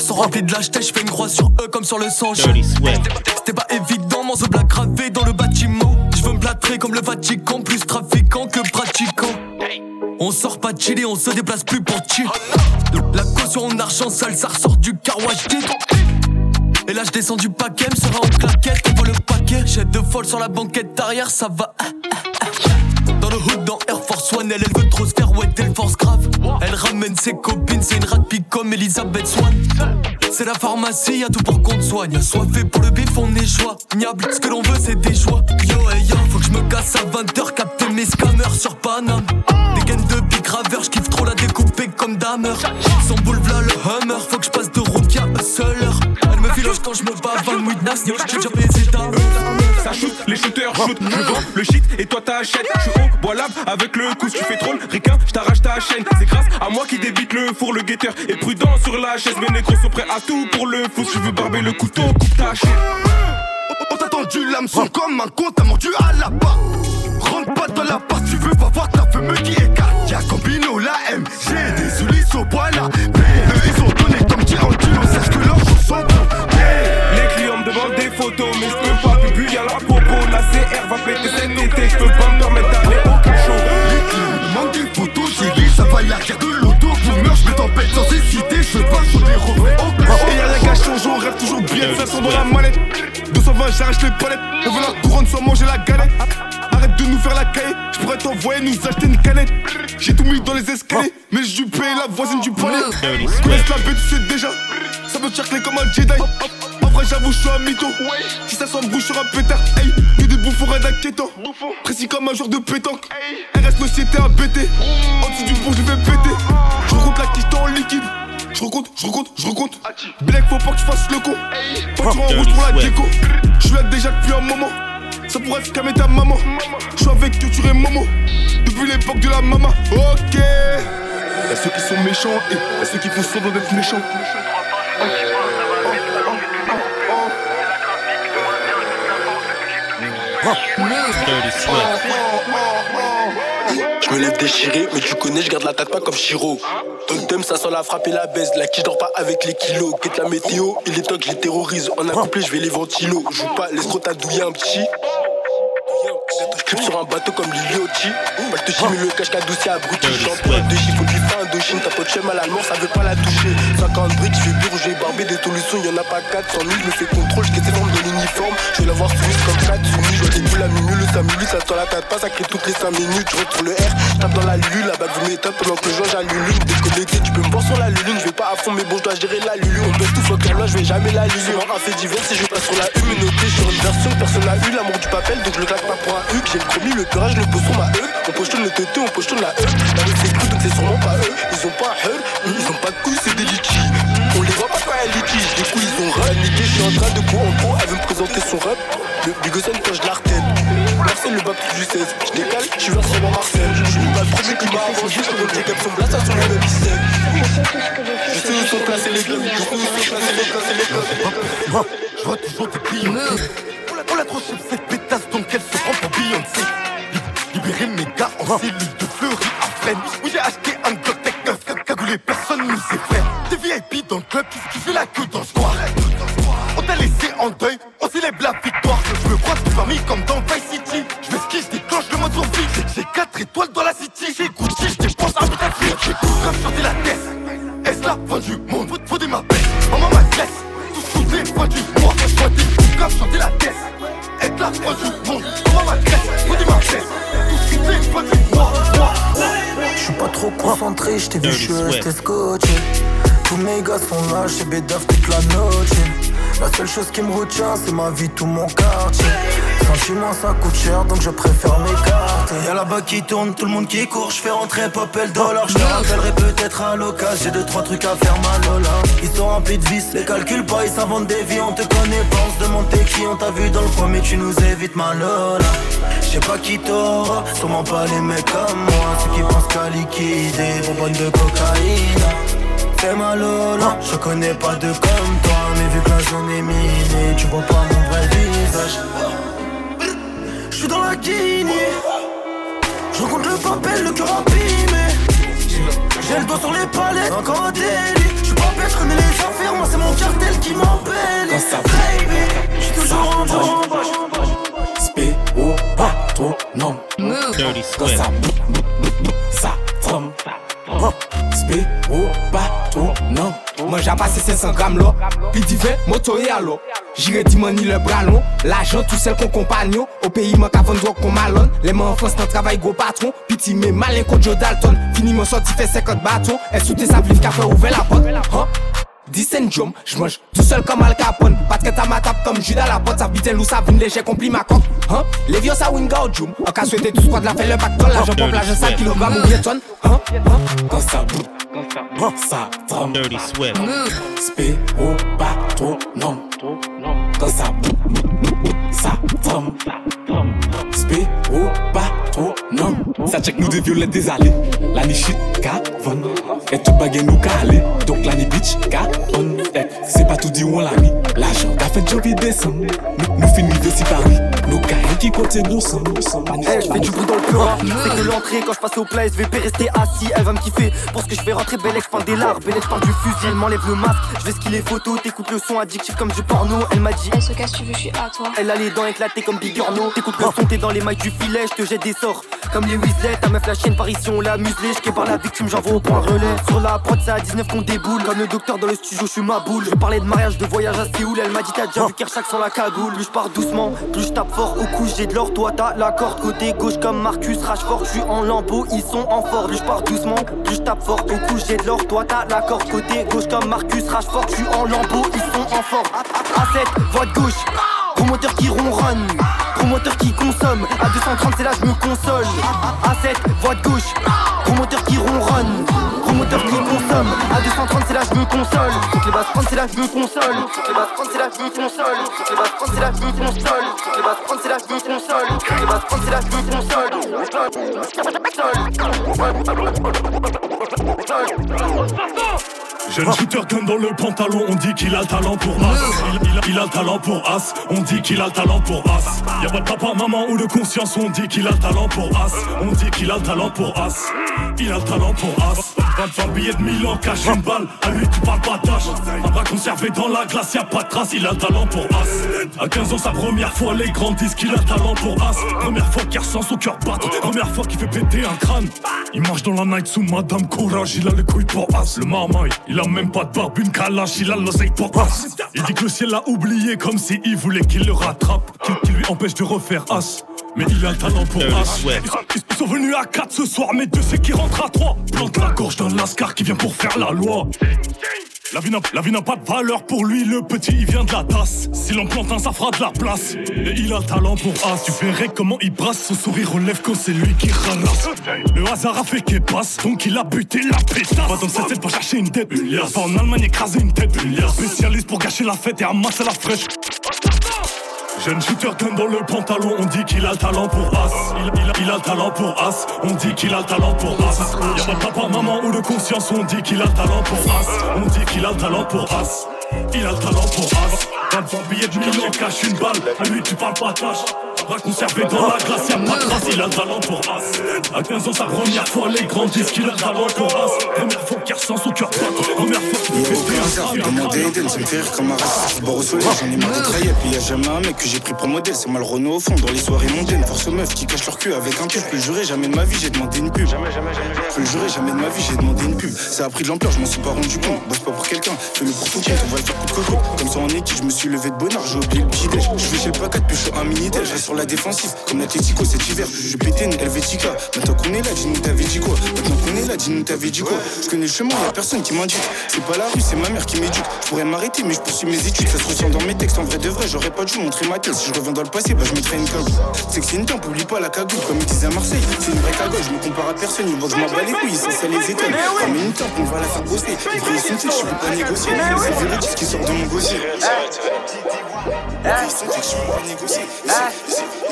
Sont remplis de lâcheté, je fais une croix sur eux comme sur le sang. C'était pas évident, mon black gravé dans le bâtiment. Je veux me plâtrer comme le Vatican, plus trafiquant que pratiquant. On sort pas de chili, on se déplace plus pour chill. La caution en argent sale, ça ressort du carwash Et là je descends du paquet, me sera en claquette, on voit le paquet. J'ai deux folles sur la banquette arrière, ça va. Dans le hood, dans Air Force One, elle, elle veut trop se faire ouais, elle force grave. Elle ramène ses copines, c'est une rat comme Elisabeth Swan. C'est la pharmacie, y'a tout pour qu'on te soigne. Soit fait pour le bif, on est joignable. Ce que l'on veut, c'est des choix. Yo, hey yo, faut que je me casse à 20h, capter mes scammers sur Paname. Des gaines de big graveur, j'kiffe trop la découper comme Damer. Son boule le Hummer, quand je me bats, Van Witness, yo, baisé ta Ça shoot, les shooters shoot, je vends le shit et toi t'achètes. Je suis au bois avec le coup, tu fais troll, ricain, j't'arrache ta chaîne. C'est grâce à moi qui débite le four, le guetteur est prudent sur la chaise. Mes négros sont prêts à tout pour le fou. Je veux barber le couteau, coupe ta chaîne. On t'a tendu l'hameçon comme un con, t'as mordu à la part. Rentre pas dans la part, tu veux pas voir ta femme qui écarte. Y'a Combino, la M, j'ai des souliers au bois là. ils ont je peux pas me permettre d'aller au cachot. Les clients me demandent des photos, j'ai vu ça va l'arrière de l'auto. Meurs, je me tempête sans hésiter, je pas sur les revêts au cachot. Et y'a la gâche on rêve toujours bien de 500 dans la manette. 220, j'arrache les palettes. On veut la couronne sans manger la galette. Arrête de nous faire la caille, je pourrais t'envoyer nous acheter une canette. J'ai tout mis dans les escaliers, mais je dû payer la voisine du palais. Connaisse la bête, tu sais déjà. Ça veut charcler comme un Jedi. Vrai, j'avoue, je suis un mytho. Si ça s'embrouche sur un pétard, hey, que des bouffons d'inquiétant. Précis comme un joueur de pétanque. RS société à bêter. En dessous du pont, je vais péter. Je rencontre la quiche en liquide. Je recompte, je recompte, je recompte. Black, faut pas que tu fasses le con. Pas tu en route pour la déco. Je suis là déjà depuis un moment. Ça pourrait scammer ta maman. Je suis avec culture et Momo. Depuis l'époque de la maman. Ok. Y'a ceux qui sont méchants et y'a ceux qui font semblant d'être méchants. Je me lève déchiré, mais tu connais, je garde la tête pas comme Shiro. Ton thème, ça sent la frappe et la baisse. La qui dors pas avec les kilos. Quitte la météo, il est temps que je les terrorise. En accouplé, je vais les ventilos. Joue pas, laisse trop douiller un petit. Clip sur un bateau comme Liliotti. Pas te chimie le cache qu'adouci abruti. Champion de chiffre, faut du fin Indochine. Ta pote à l'allemand, ça veut pas la toucher. 50 briques, je vais j'ai barbé des solutions. Y'en a pas 400 000, je me fais contrôle, je formes de l'uniforme. Je vais l'avoir soumise comme 4 soumis. Je boules à minuit, le 5 minutes, ça sent la tête pas, ça crée toutes les 5 minutes. Je retrouve le R, tape dans la lulu, la bague du méthode pendant que je joue lulu. Déconnecté, tu peux me voir sur la lulu, je vais pas à fond, mais bon, je dois gérer la lulu. On peut tout fuck la loi, je vais jamais la lulu. Un fait divers, si je passe sur la une version, personne n'a eu l'amour du papel, donc je le claque pas pour un huc. J'ai le promis, le purage, le sur ma E. On pochetonne le TT, on pochetonne la E. La rue c'est cru, donc c'est sûrement pas eux. Ils ont pas heure, ils ont pas de couilles, c'est des litchis. On les voit pas quand elle litige, du coup ils ont raniqué. Je suis en train de go en pro, elle veut me présenter son rap. Le Bigosen quand je l'artène. Marcel le bac du 16. Je décale, je suis versement Marcel. Je suis pas le premier qui m'a avancé, je connais les son blast, sur le même Je sais où sont placés les clubs, je sais où sont placés les clubs, les clubs. Je vois toujours des clients. Trop chef cette pétasse, donc elle se prend pour Beyoncé. Libérer mes gars en cellule j'ai bédaf toute la noche. La seule chose qui me retient, c'est ma vie, tout mon quartier. Sentiment, ça coûte cher, donc je préfère m'écarter. Y'a là-bas qui tourne, tout le monde qui court. Je fais rentrer pop et le dollar. Je rappellerai peut-être à l'occasion. J'ai deux, trois trucs à faire, ma lola. Ils sont remplis de vis, les calculs pas, ils s'inventent des vies. On te connaît pas, on se demande qui. On t'a vu dans le coin, mais tu nous évites, ma lola. Je sais pas qui t'aura, sûrement pas les mecs comme moi. Ceux qui pensent qu'à liquider, bonbonne de cocaïne fais mal Je connais pas de comme toi Mais vu que la zone est minée Tu vois pas mon vrai visage. Je suis dans la Guinée. Je rencontre le papel, le cœur abîmé. J'ai le doigt sur les palettes, encore un délit. Je suis pas bête, je connais les affaires Moi c'est mon cartel qui m'appelle Baby, je suis toujours en bas. Spé au pas non Dirty Swift. Ça trompe Spe ou pa tou nan Manja pase 500 gram lo Pi di ve moto e alo Jire di mani le bralon L'ajan tou sel kon kompanyo O oh. peyi man kavan drog kon malon Leman an fons nan travay go patron. Piti me malen kon Joe Dalton. Fini man soti fe sekot baton El soute sa vlif ka fe ouve la pot 10 Dicen Jom, j'mange tout seul comme Al Capone. Parce que t'as ma tape comme Judas la botte Ça vite un loup, ça vine léger, compli ma coque? Hein? Les vieux ça winga au Jom En cas souhaité tout squad, la fait le pack d'ol L'argent pompe, l'argent 5 kg, ou bien ton hein? hein? Quand ça boue, quand ça tremble. Dirty sweat. Hein? Spé, ou pas, trop, non Quand ça boue, ça tremble. Spé, ou pas, Oh nan, sa chek nou de violet de zale La ni shit ka von. E tout bagen nou ka ale Donk la ni bitch ka on Ek se pa tout di ou an la mi La jan ka fet jovi desan Nou, nou fin rive si pari Nou ka qui comptent gros sang Eh, je fais du bruit dans le pleura C'est que l'entrée quand je passe au je vais rester assis, elle va me kiffer. Pour ce que je fais rentrer Belle, je parle des larmes, Belle, je parle du fusil, elle m'enlève le masque. Je vais skier les photos, t'écoutes le son addictif comme du porno. Elle m'a dit, Elle se casse, tu veux, je suis à toi. elle a les dents éclatées comme Bigorneau. T'écoutes le son, t'es dans les mailles du filet, je te jette des sorts. Comme les Weasley, ta meuf la chienne par ici, on l'a muselé. Je par la victime, j'envoie au point relais. Sur la prod, c'est à 19 qu'on déboule. Comme le docteur dans le studio, je suis ma boule. Je parlais de mariage, de voyage à Séoul. Elle m'a dit, t'as déjà vu Kershak sans la cagoule. Plus je pars doucement, plus je tape fort au cou, j'ai de l'or. Toi, t'as la corde côté gauche comme Marcus Rashford. Je suis en lambeau, ils sont en fort. Plus je pars doucement, plus je tape fort au cou, j'ai de l'or. Toi, t'as la corde côté gauche comme Marcus Rashford. Je suis en lambeau, ils sont en fort. A7, voie de gauche. Promoteur qui ronronne, promoteur qui consomme. À 230, c'est là je me console. A7, voie de gauche. Promoteur qui ronronne, promoteur qui consomme. À 230, c'est là je me console. Toutes les basses prendre, c'est là je me console. Toutes les basses prendre, c'est là je me console. Toutes les basses prendre, c'est là je me console. Toutes les basses prendre, c'est là je me console. Toutes les basses prendre, c'est là je me console. Jeune shooter gun dans le pantalon, on dit qu'il a le talent pour As. Il, a, il a le talent pour As, on dit qu'il a le talent pour As. Y'a pas de papa, maman ou de conscience, on dit qu'il a le talent pour As. On dit qu'il a le talent pour As. Il a le talent pour As. 25 billets de Milan, cache une balle, à lui tu parles pas tâche. Un bras conservé dans la glace, y'a pas de trace, il a le talent pour As. À 15 ans, sa première fois, les grands disent qu'il a le talent pour As. Première fois qu'il ressent son cœur battre, première fois qu'il fait péter un crâne. Il marche dans la night sous Madame Courage, il a le couilles pour As. Le marmaille, il a même pas de barbe, une calache, il a l'oseille pour As. Il dit que le ciel l'a oublié comme si il voulait qu'il le rattrape, qu'il qu'il lui empêche de refaire As. Mais il a le talent pour. Swift. Ils sont venus à 4 ce soir, mais deux c'est qui rentre à 3. Plante la gorge d'un lascar qui vient pour faire la loi. La vie n'a- pas de valeur pour lui, le petit il vient de la tasse. S'il en plante un, ça fera de la place. Et il a le talent pour As. Tu verrais comment il brasse, son sourire relève quand c'est lui qui ralasse. Le hasard a fait qu'il passe, donc il a buté la pétasse. Va dans cette tête pour chercher une tête. Va en Allemagne écraser une tête. Spécialiste pour gâcher la fête et amasser la fraîche. Jeune shooter gun dans le pantalon, on dit qu'il a le talent pour As. Il, a, le talent pour As, on dit qu'il a le talent pour As. Y'a pas papa, maman ou de conscience, on dit qu'il a le talent pour As. On dit qu'il a le talent pour As. Il a le talent pour As. 25 billets de million, cache une balle, à lui tu parles pas tâche. Bras conservé dans la glace, y'a pas de trace, il a le talent pour As. À 15 ans, sa première fois, les grands disent qu'il a le talent pour As. Première fois qu'il ressent son cœur battre, première fois qu'il fait un. Demandez Eden, ça me fait rire comme un race. Bord au soleil, j'en ai marre de trahir. Puis y'a jamais un mec que j'ai pris pour modèle. C'est mal Renault au fond, dans les soirées mondaines. Force aux meufs qui cachent leur cul avec un tube. Je peux le jurer, jamais de ma vie, j'ai demandé une pub. Jamais, jamais, jamais. Je peux le jurer, jamais de ma vie, j'ai demandé une pub. Ça a pris de l'ampleur, je m'en suis pas rendu compte. Bosse pas pour quelqu'un, fais-le pour tout compte. On va le faire coup de coco. Comme ça en équipe, je me suis levé de bonheur, j'ai oublié le petit déj. Je vais chez le pacat, puis je suis un. Je reste sur la défensive, comme l'Atletico cet hiver. Je pétais une Helvetica. Maintenant qu'on est là, dis-nous t'avais dit quoi. Maintenant qu'on est là, dis-nous t'avais dit quoi. Je connais le chemin, y'a personne qui m'indique. C'est pas la rue, c'est ma mère qui m'éduque. Je pourrais m'arrêter, mais je poursuis mes études. Ça se ressent dans mes textes. En vrai de vrai, j'aurais pas dû montrer ma tête. Si je reviens dans le passé, bah je mettrais une cagoule. C'est que c'est une tempe, oublie pas la cagoule. Comme ils disaient à Marseille, c'est une vraie cagoule. Je me compare à personne, ils que je m'en bats les couilles. Ça, ça les étonne. Comme une tempe, on va la faire bosser. Je peux pas négocier. C'est véridique qui sort de mon gosier. Sont tiques, je peux pas négocier. Just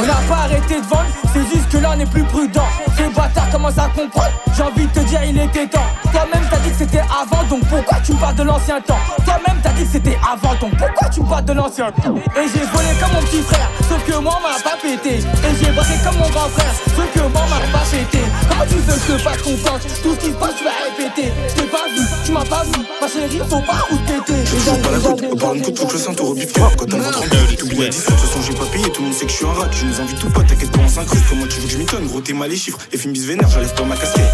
On n'a pas arrêté de vendre, c'est juste que là on est plus prudent. Ce bâtard commence à comprendre, j'ai envie de te dire il était temps. Toi-même t'as dit que c'était avant, donc pourquoi tu me parles de l'ancien temps? Toi-même t'as dit que c'était avant, donc pourquoi tu me parles de l'ancien temps? Et j'ai volé comme mon petit frère, sauf que moi on m'a pas pété. Et j'ai braqué comme mon grand frère, sauf que moi on m'a pas pété. Comment tu veux que je fasse confiance? Tout ce qui se passe tu vas répéter. Je t'ai pas vu, tu m'as pas vu, ma chérie faut pas où t'étais. Toujours pas la goutte, on parle une coupe, faut que le ceinture au Quand on va tremper, t'oublies la distance, de toute façon j'ai pas tout le monde sait que je suis un rat, tu nous invites tout pas, t'inquiète pas on s'incruste, comment tu veux que je m'y tonne, gros t'es mal les chiffres, et film bis vénère, j'enlève pas ma casquette.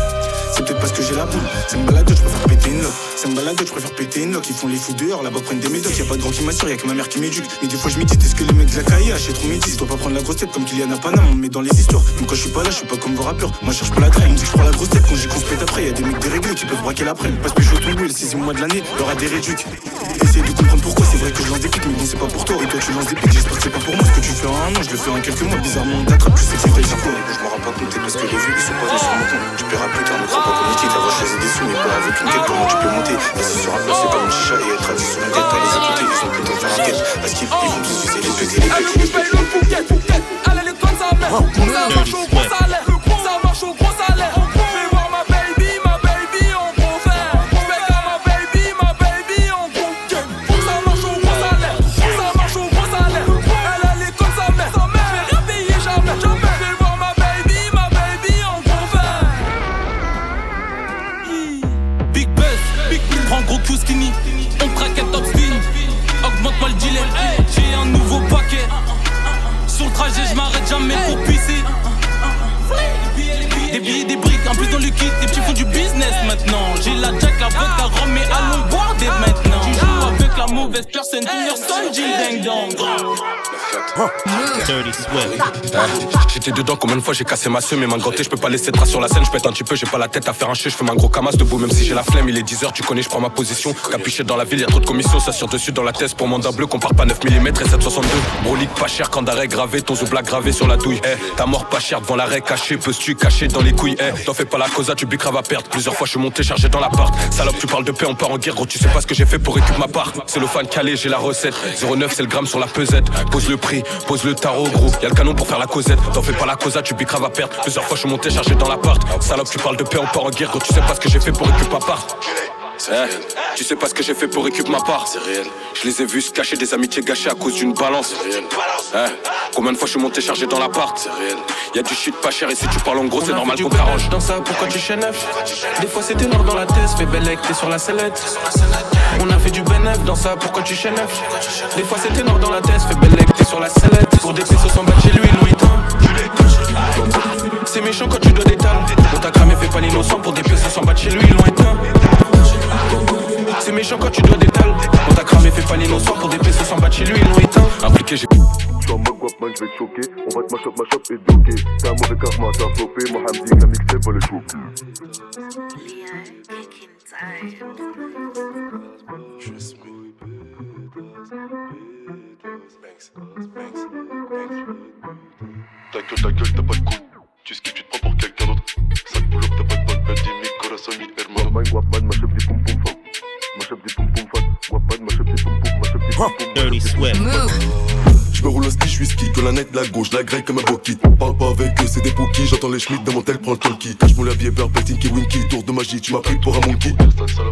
C'est peut-être parce que j'ai la boule, ça me balade, je préfère péter une loque, ça me malade, je préfère péter une loque. Ils font les fous dehors, là-bas prennent des médocs. Y'a pas de grand qui m'assure, y'a que ma mère qui m'éduque. Mais des fois, je me dis, est-ce que les mecs de la caille achètent trop métis Je dois pas prendre la grosse tête comme Kylian Panam, on me met dans les histoires. Donc quand je suis pas là, je suis pas comme vos rappeurs. Moi, cherche pas la traîne, je prends la grosse tête quand j'y pète après. Y'a des mecs déréglés qui peuvent braquer l'après. Parce que je suis tombé le sixième mois de l'année, leur a des réducs. Essaye de comprendre pourquoi, c'est vrai que je lance des pics, mais bon, c'est pas pour toi. Et toi, tu lances des pics, j'espère que c'est pas pour moi. Ce que tu fais en un an, je le fais en quelques mois. Bizarrement, on t'attrape, tu sais que c'est Je m'en rends pas compte parce que les vues, ils sont pas sur mon compte. Plus tard, qu'on est d'avoir choisi des sous, mais pas avec une quête. Comment tu peux monter Assis sur un plat, c'est pas une chicha et être assis sur une tête. T'as les écouter, ils ont plutôt faire un quête. Parce qu'ils vont tous sucer les péter, les péter. Allez, les comme ça, merde. Ça marche au gros salaire. Ça marche au gros salaire. Je m'arrête jamais pour pisser. Des billets, des briques, un peu dans le kit. Des petits font du business maintenant. J'ai la jack, la vodka, rhum, mais allons boire dès maintenant. La mauvaise personne, Jill Dang Dong. Dirty Swift. J'étais dedans, combien de fois j'ai cassé ma seule, mais main gantée, je peux pas laisser de traces sur la scène, je pète un petit peu, j'ai pas la tête à faire un chien, je fais un gros camas debout, même si j'ai la flemme, il est 10h, tu connais, je prends ma position. Capuché dans la ville, y'a trop de commissions, ça sur dessus dans la tête pour mandat bleu, compare pas 9 mm et 762. Brolique pas cher, quand d'arrêt gravé, ton zoubla gravé sur la douille. Eh, ta mort pas cher devant l'arrêt caché, peux-tu caché dans les couilles, eh, t'en fais pas la causa, tu grave à perdre. Plusieurs fois je suis monté chargé dans l'appart. Salope, tu parles de paix, on part en guerre, gros, tu sais pas ce que j'ai fait pour récupérer ma part. C'est le fan calé, j'ai la recette. 09, c'est le gramme sur la pesette. Pose le prix, pose le tarot, gros. Y'a le canon pour faire la causette. T'en fais pas la causa, tu grave à perdre. Plusieurs fois je suis monté chargé dans l'appart. Salope, tu parles de paix, on part en guerre, gros, tu sais pas ce que j'ai fait pour récupérer ma Eh, tu sais pas ce que j'ai fait pour récupérer ma part. C'est réel. Je les ai vus se cacher des amitiés gâchées à cause d'une balance. C'est réel. Eh, combien de fois je suis monté chargé dans l'appart. C'est réel. Y'a du shit pas cher et si tu parles en gros, c'est normal qu'on t'arrange. Dans ça, pourquoi tu neuf Des fois c'était noir dans la tête, fais belle t'es sur la sellette. On a fait du bénéf dans ça, pourquoi tu neuf Des fois c'était noir dans la tête, fais belle t'es sur la sellette. Pour des pesos sans battre chez lui, Louis C'est méchant quand tu dois d'étal. Dans ta cramé, fais pas l'innocent pour des pesos sans battre chez lui, lointain. C'est méchant quand tu dois d'étal. On t'a cramé, fais pas l'innocent pour des pesos sans battre chez lui, ils éteint. Impliqué, j'ai. Dans ma guap, man, je vais te choquer. On va te mash up, mash up et bloquer. T'as un mauvais karma, t'as flopé. Moi, Hamdi, la mixtape va le choquer. Ta gueule, ta gueule, t'as pas de coup. Tu sais qui tu te prends pour quelqu'un d'autre. Ça te boule t'as pas de balle, t'as dit mi corazon, mi hermano. Man, guap, man, mash up des pom pom fat. Mash up des pom pom fat. Guap, man, mash des pom pom, mash up des pom pom. Dirty Swift. Je me roule au ski, je suis ski, que la nette, la gauche, la grecque comme un bokit. Parle pas avec eux, c'est des bookies, j'entends les schmitts de mon tel, prends le talkie. Cache mon labier, purple, Tinky Winky, tour de magie, tu m'as pris pour un monkey.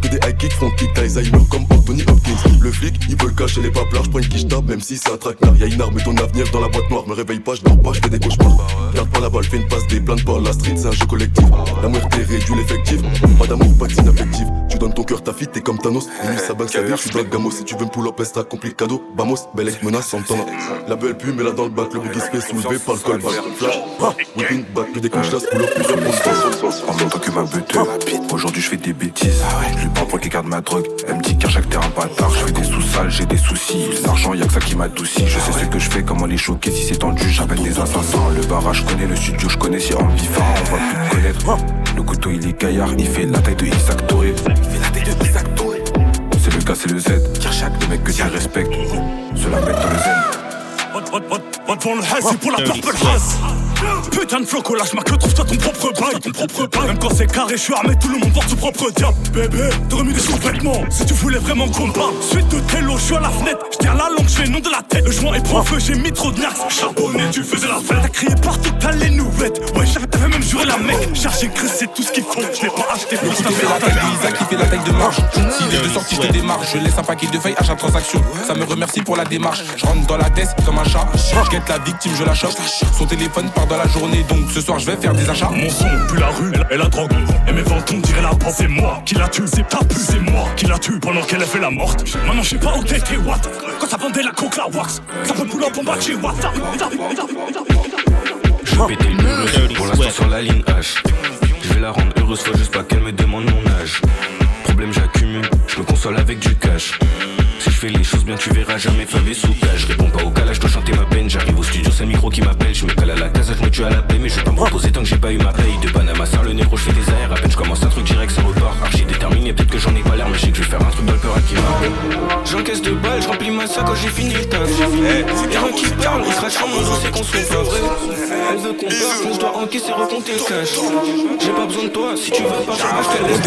Que des high kicks, front kick, Alzheimer comme Anthony Hopkins. Le flic, il veut le cacher, les paplards, je prends une quiche tape, même si c'est un traquenard. Y'a une arme et ton avenir dans la boîte noire, me réveille pas, je dors pas, je fais des cauchemars. Garde pas la balle, fais une passe, des plaintes pas, la street, c'est un jeu collectif. L'amour t'est réduit l'effectif, pas d'amour, pas d'inaffectif. Tu donnes ton cœur, ta fille, t'es comme Thanos. Et lui, ça bague sa vie, je suis dans. Si tu veux me pull up, extra complicado. Vamos, belle menace. La belle pue, mais là dans le bac, le boogie se fait soulever par le callback. Flash, ha, whipping back, que des couches là, pull up, plus En même temps que ma buteuse, aujourd'hui je fais des bêtises. Je lui prends pour qu'il garde ma drogue. Elle me dit qu'à chaque terrain bâtard, je fais des sous-sales, j'ai des soucis. L'argent, y'a que ça qui m'adoucit. Je sais ce que je fais, comment les choquer. Si c'est tendu, j'appelle des assassins. Le barrage, je connais, le studio, je connais. Si en bifard, on va plus connaître. Le couteau, il est gaillard, il fait la taille de Isaac Touré. Il fait la taille de Isaac Touré. C'est le K, c'est le Z. Le mec que tu respectes, cela met dans le zen. Va devant le haze, c'est pour la haze. Putain de floco, lâche ma queue, trouve-toi ton propre bail, ton propre bail. Même quand c'est carré, je suis armé, tout le monde porte son propre diable. Bébé, t'aurais mis des sous-vêtements si tu voulais vraiment qu'on parle. Suite de télo, je suis à la fenêtre, je tiens la langue, je fais nom de la tête. Le joint est trop feu, j'ai mis trop de nax. Charbonné, tu faisais la fête. T'as crié partout, t'as les nouvelles. Ouais, j'avais t'avais même juré la mec. Chargé, Chris, c'est tout ce qu'ils font. Je l'ai pas acheté pour Qui fait la taille qui fait la taille de marche. S'il est de sortie, je te démarche. Je laisse un paquet de feuilles à chaque transaction. Ça me remercie pour la démarche. Je rentre dans la tête comme un chat. Je guette la victime, je la chope. Son téléphone part dans la journée, donc ce soir je vais faire des achats. Mon son pue la rue et la drogue. Et mes ventes on dirait la bande. C'est moi qui la tue, c'est ta pu, c'est moi qui la tue pendant qu'elle fait la morte. Maintenant je sais pas où t'étais, what? Quand ça vendait la coke, la wax. Ça peut pull en bas chez what. Je mur, pour l'instant sur la ligne H. Je vais la rendre heureuse, faut juste pas qu'elle me demande mon âge. problèmes j'accumule, je me console avec du cash. Je fais les choses bien, tu verras jamais sous cage. Je réponds pas au calage, je dois chanter ma peine. J'arrive au studio, c'est le micro qui m'appelle. Je me cale à la casa, je me tue à la paix. Mais je vais pas me reposer tant que j'ai pas eu ma paye. De Panama, ça le négro, je fais des airs. À peine je commence un truc direct, ça repart. Archi déterminé, peut-être que j'en ai pas l'air, mais je sais que je vais faire un truc dans le peur à qui J'encaisse de balles, je remplis ma sac quand j'ai fini le taf. Y'a un qui parle, il crache mon dos, c'est qu'on soit pas vrai. Elle veut qu'on parte, on se doit encaisser, recompter le cash. J'ai pas besoin de toi, si tu veux pas, je te laisse.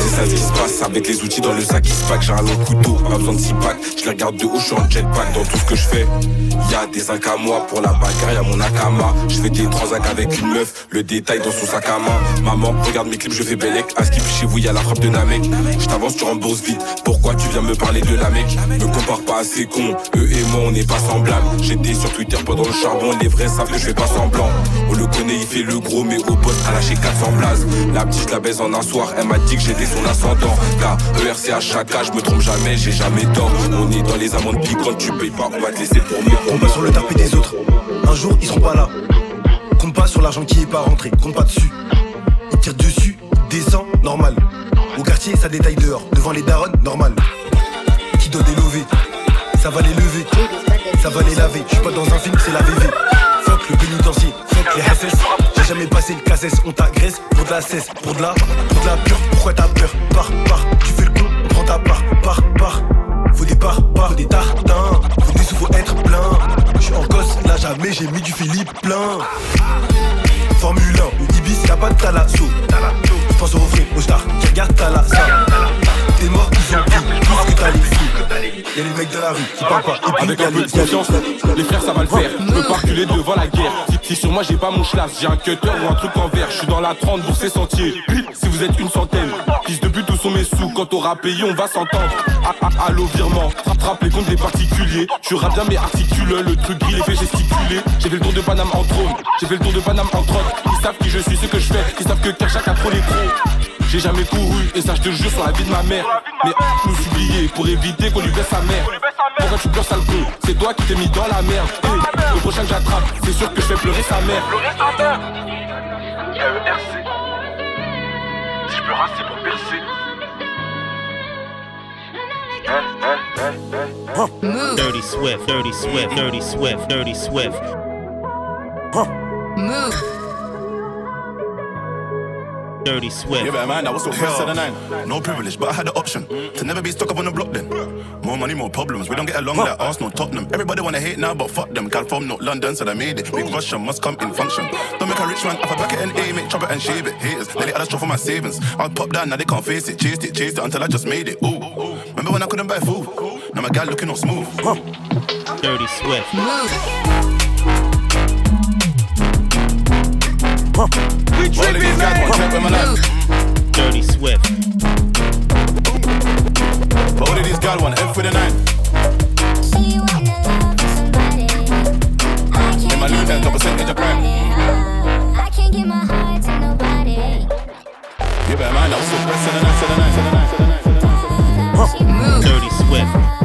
C'est ça ce qui se passe avec les outils dans le sac qui se pack. J'ai un long couteau, pas besoin de 6 packs. Je les regarde de haut, je suis en jetpack dans tout ce que je fais. Y'a des incs à moi pour la bagarre, y'a mon nakama. Je fais des transacs avec une meuf, le détail dans son sac à main. Maman, regarde mes clips, je fais bellec. À skip chez vous, y'a la frappe de Namek. Je t'avance, tu rembourses vite. Pourquoi tu viens me parler de la mec? Me compare pas à ces cons, eux et moi on n'est pas semblables. J'étais sur Twitter pendant le charbon, les vrais savent que je fais pas semblant. On le connaît, il fait le gros, mais au poste a lâché 400 blases. La petite, la baise en un soir, elle m'a dit que j'étais son ascendant. K, à chaque âge, je me trompe jamais, j'ai jamais tort. On est dans les amendes piquantes, tu payes pas, on va te laisser pour moi. On va sur le tapis des autres. Un jour, ils seront pas là. Compte pas sur l'argent qui est pas rentré, compte pas dessus. Ils tirent dessus, descend, normal. Au quartier, ça détaille dehors. Devant les darons, normal. Qui doit délever? Ça va les lever, ça va les laver. Je suis pas dans un film, c'est la VV. Fuck le pénitencier, fuck les SS. J'ai jamais passé le cassesse, on t'agresse pour de la cesse, pour de la, pour de la pure. Pourquoi t'as peur? Par, par, tu fais le con, on prend ta part, par, par. Par, des tartins. Des sous, faut être plein. Je suis en gosse, là jamais j'ai mis du Philippe plein. Formule 1 ou Ibis, y'a pas de talasso. Je pense au refrain, au star, qui regarde Talassa. T'es mort, ils ont pris tout ce que t'as laissé. Y'a les mecs de la rue qui parlent pas. Et puis Avec un peu les de confiance, les frères ça va le faire. Peux pas reculer devant la guerre. Si, sur moi j'ai pas mon schlass, j'ai un cutter ou un truc en verre. Je suis dans la 30 pour ces sentiers. Si vous êtes une centaine, piste de but où sont mes sous? Quand t'auras payé, on va s'entendre. Ah, ah, Allô, virement, frappe les comptes des particuliers. Je rappe bien mais articule, le truc gris, les fait gesticuler. J'ai fait le tour de Paname en trône, j'ai fait le tour de Paname en trotte. Ils savent qui je suis, ce que je fais. Ils savent que Kershak a trop les gros. J'ai jamais couru, et ça je te jure sur la vie de ma mère. Mais nous s'oublier pour éviter qu'on lui baisse sa mère. Pourquoi tu pleures sale con? C'est toi qui t'es mis dans la merde. Le prochain que j'attrape, c'est sûr que je fais pleurer sa mère. Si je pleure assez pour percer. Dirty Swift, Dirty Swift, Dirty Swift, Dirty Swift. Move. Dirty Swift. Yeah, but man, that was the first of the nine. No privilege, but I had the option to never be stuck up on the block then. More money, more problems. We don't get along like Arsenal, Tottenham. Everybody wanna hate now, but fuck them. Gal from North London, so I made it. Big Russian must come in function. Don't make a rich man off a bucket and aim it, chop it and shave it. Haters, they add a straw for my savings. I'll pop down, now they can't face it. Chased it, chased it until I just made it. Ooh. Remember when I couldn't buy food? Now my gal looking all smooth. Dirty Swift. We tripping, man. Dirty Swift. But what did this gal? F for the nine. In my new 10 top percentage of crime. I can't give my heart to nobody. Yeah, but man, that was the the night, the night, the night, the night, the night. Dirty Swift.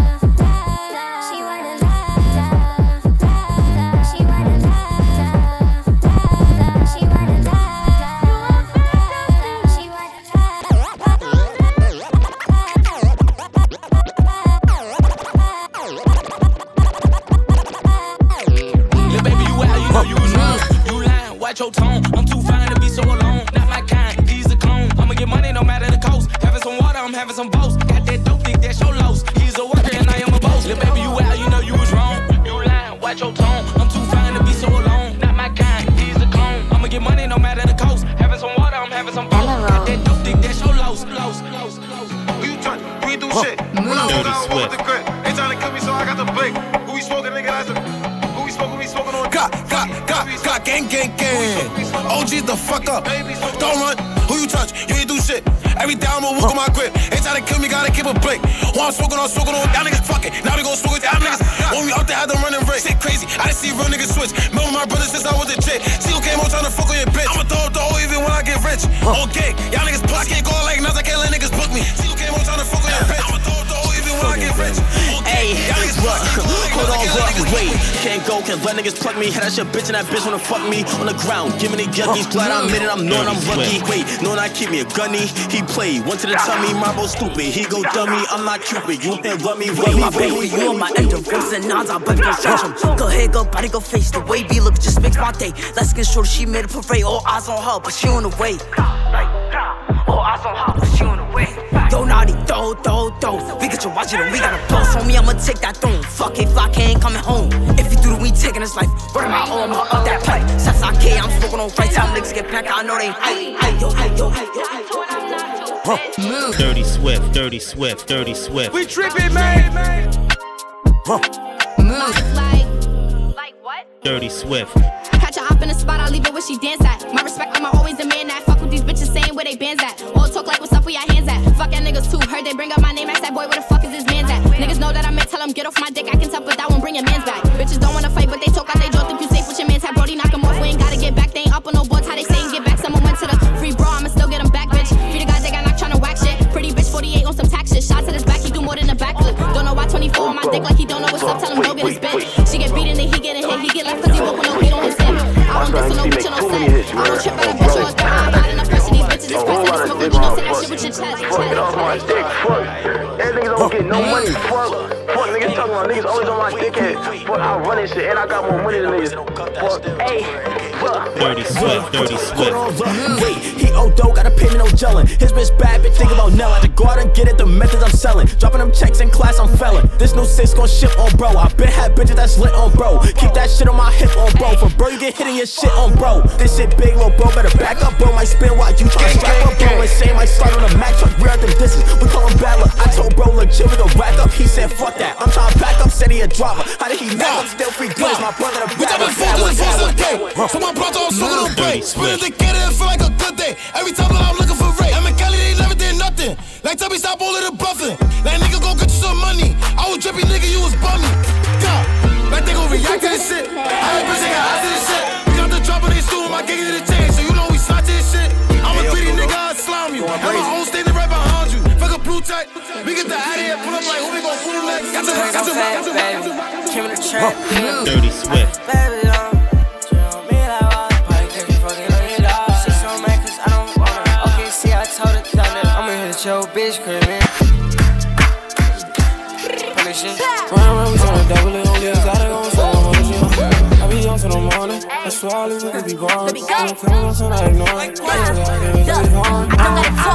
Gang, gang, gang. OG's the fuck up. Don't run. Who you touch? You ain't do shit. Every day I'ma walk on my grip. Ain't trying to kill me, gotta keep a blink. While I'm smoking on, smoking on, y'all niggas fucking. Now we gon' smoke with y'all niggas. When we out there, had them running race. Shit crazy. I didn't see real niggas switch. Remember my brother since I was a chick. See who came home trying to fuck on your bitch. I'ma throw up the whole even when I get rich. On gang, y'all niggas pull. I can't go like nuts. I can't let niggas book me. See who came home trying to fuck on your bitch. I'ma throw up the whole even when I get rich. On y'all niggas what? can't go Hold on, can't let what? niggas book Wait, me. can't go don't let niggas plug me. Had that shit bitch and that bitch wanna fuck me on the ground. Giving it yuckies, glad I'm in it, I'm knowing I'm lucky. Wait, knowing I keep me a gunny. He played, one to the tummy, marble stupid. He go dummy, I'm not Cupid. You can't love me, Wait, my baby, you on my end of enderals and nons, I'm about to go stretch 'em. Go ahead, go body, go face. The way B look just makes my day. Let's get short, she made a parade. All eyes on her, but she on the way. All eyes on her, Yo, naughty, do, do, do. We get your watch it, and we got a boss on me. I'ma take that throne. Fuck it, fuck ain't coming home. If you do the we taking his life. Word of my own, I'ma up that pipe. Sass I K, I'm smoking on right. Time niggas get back, I know they hype. Hey, yo, hey, yo, hey, yo, hey, yo. Move. Dirty Swift, Dirty Swift, Dirty Swift. We tripping, man. Move. Like, like what? Dirty Swift. Catch her up in the spot, I'll leave it where she dance at. My respect, I'm always a man that fuck with these bitches saying where they bands at. All talk like what's up where your hands at. Fuck that niggas too. Heard they bring up my name, ask that boy where the fuck is his man's at. Niggas know that I meant tell him get off my dick. I can tell, but that won't bring your man's back. Bitches don't wanna fight, but they talk out they jaw. Think you safe with your man's hat. Brody knock off. We ain't gotta get back. They ain't up on no boards. How they saying get back? Someone went to the free bra. I'ma still get him back, bitch. Free the guys they got knocked tryna whack shit. Pretty bitch 48 on some tax shit. Shots at his back, he do more than a backflip. Don't know why 24 on my dick like he don't know what's up. Tell him go get his bitch. She get beaten, then he get hit. He get left cause he woke with no heat on his hip. I don't diss no bitch on no set. I don't trip Fuck it off my dick, fuck. And niggas don't get no money, fuck. Fuck niggas talking about niggas always on my dickhead. Fuck, I run this shit and I got more money than niggas. Fuck, hey, fuck. Dirty Swift, Dirty Swift. Wait, he old dough, gotta pay me no gelling. His bitch bad, bitch think about Nell. I had to go out and get it, the methods I'm selling. Dropping them checks in class, I'm felling. This new six gon' ship on bro. I been had bitches that's lit on bro. Keep that shit on my hip on bro. For bro, you get hit in your shit on bro. This shit big, little bro, better back up, bro. Might spin while you try strap up, bro. And say my slide on the Mac truck, rear them disses. We call him bad luck. I told bro, look, chill, we gon' rack up. He said, fuck that. I'm trying to back up, said he a driver. How did he mad? I'm still free goods. My brother, the We bad jumping one, full bad to the bad force of the bad game. one. My brother, I'm smoking on break. Spinning the get it, feel like a good day. Every time that I'm looking for Ray. I'm in Cali, they never did nothing. Like, tell me stop all of the bluffing. Like, nigga, go get you some money. I was drippy, nigga, you was bummy. Yeah. Like, they gon' react to this shit. I ain't bitch, they got eyes to this shit. We got the drop on they stool, my gig to the chain. So you know we slide to this shit. I'm a greedy nigga, I slam you. And my Fuck a blue tight. We get the out of here, pull up like, who we gon' pull them? Got your got your got your got Came in the trap. Dirty Swift. Baby, um, drill me like water, probably can't be fucking on your dog. She so mad 'cause I don't wanna. Okay, see, I told her thunder. I'ma hit your bitch crib, man. Punish it. Run around, we tryna double it, only exotic on some other shit. I be on till the morning, I swear I leave it be gone. I'm coming on, so I ignore it. I don't Don't gotta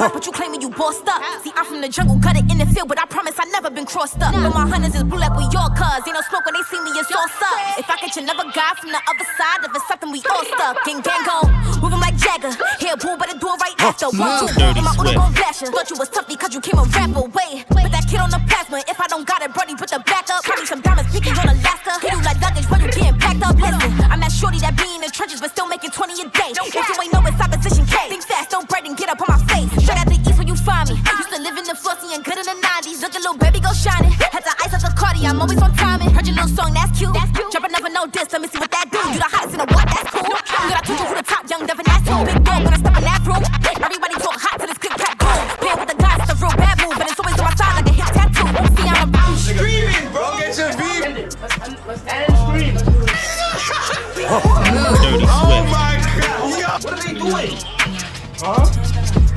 talk much. You put in the work, but you claiming you bossed up. See, I'm from the jungle, cut it in the field, but I promise I never been crossed up. But my hunters is blue like we your cuz. Ain't no smoke when they see me, it's all up. If I catch another guy from the other side, if it's something we all stuck. Gang gang go, move 'em like Jagger. Here, boo, better do it right after. One, two, Dirty my Uno gon' flash ya. Thought you was tough because you came a rapper. Wait, put that kid on the plasma. If I don't got it, Brody, put the back up. Me some diamonds, picky on Alaska. Hit you like luggage when you getting packed up. Listen, I'm that shorty that be in the trenches, but still making 20 a day. If you ain't know it's east where you find me. Used to live in the flossy and good in the 90s. Look a little baby go shining. Had to ice up the Cardi, I'm always on timing. Heard your little song, that's cute. That's cute. Drop another no diss, let me see what that do. You the hottest in the what? That's cool. Good, I told you who the top, young Devin, that's cool. Big dog when I step in that room. Everybody talk hot to this click clap boom. Playing with the guys, it's a real bad move, and it's always on my side like a hip tattoo. See, I'm about Screaming, bro. Get your beat. Dirty Oh Swift. my god. Yo. What are they doing? Huh?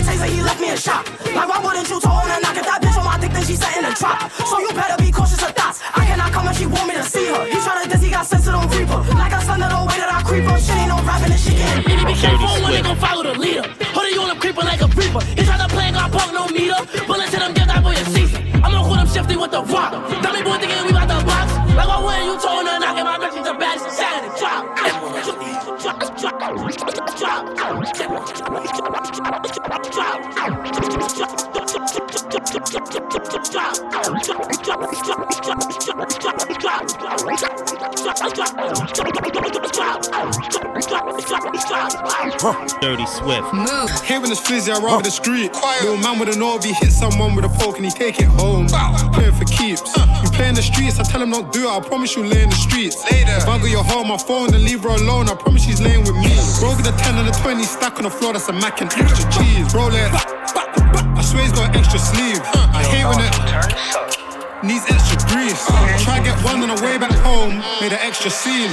Taste like he left me in shock. Like, why wouldn't you tell her knock at that bitch on my dick? Then she set in the trap. So you better be cautious of thoughts. I cannot come if she want me to see her. He tryna diss, he got sense it on creeper. Like a son of the way that I creep up. Shit ain't no rapping and shit getting Baby, be careful when they gon' follow the leader. Hoodie on him creeping like a reaper. He try to play got punk, no meter. Bullets hit him, give that boy a season. I'm gonna call him shifty with the rock. Dummy boy thinking Stop! Dirty Swift. Move. Here in this flizzy, I run with the street. Little man with an OB hit someone with a poke and he take it home. Playing for keeps. You play in the streets, I tell him don't do it. I promise you lay in the streets. If I got your home, my phone, and leave her alone. I promise she's laying with me. Bro, get the 10 and the 20 stack on the floor, that's a mac and extra cheese. Roll it. I swear he's got an extra sleeve. I hate when it. needs extra grease. Try get one on the way back home, made an extra scene.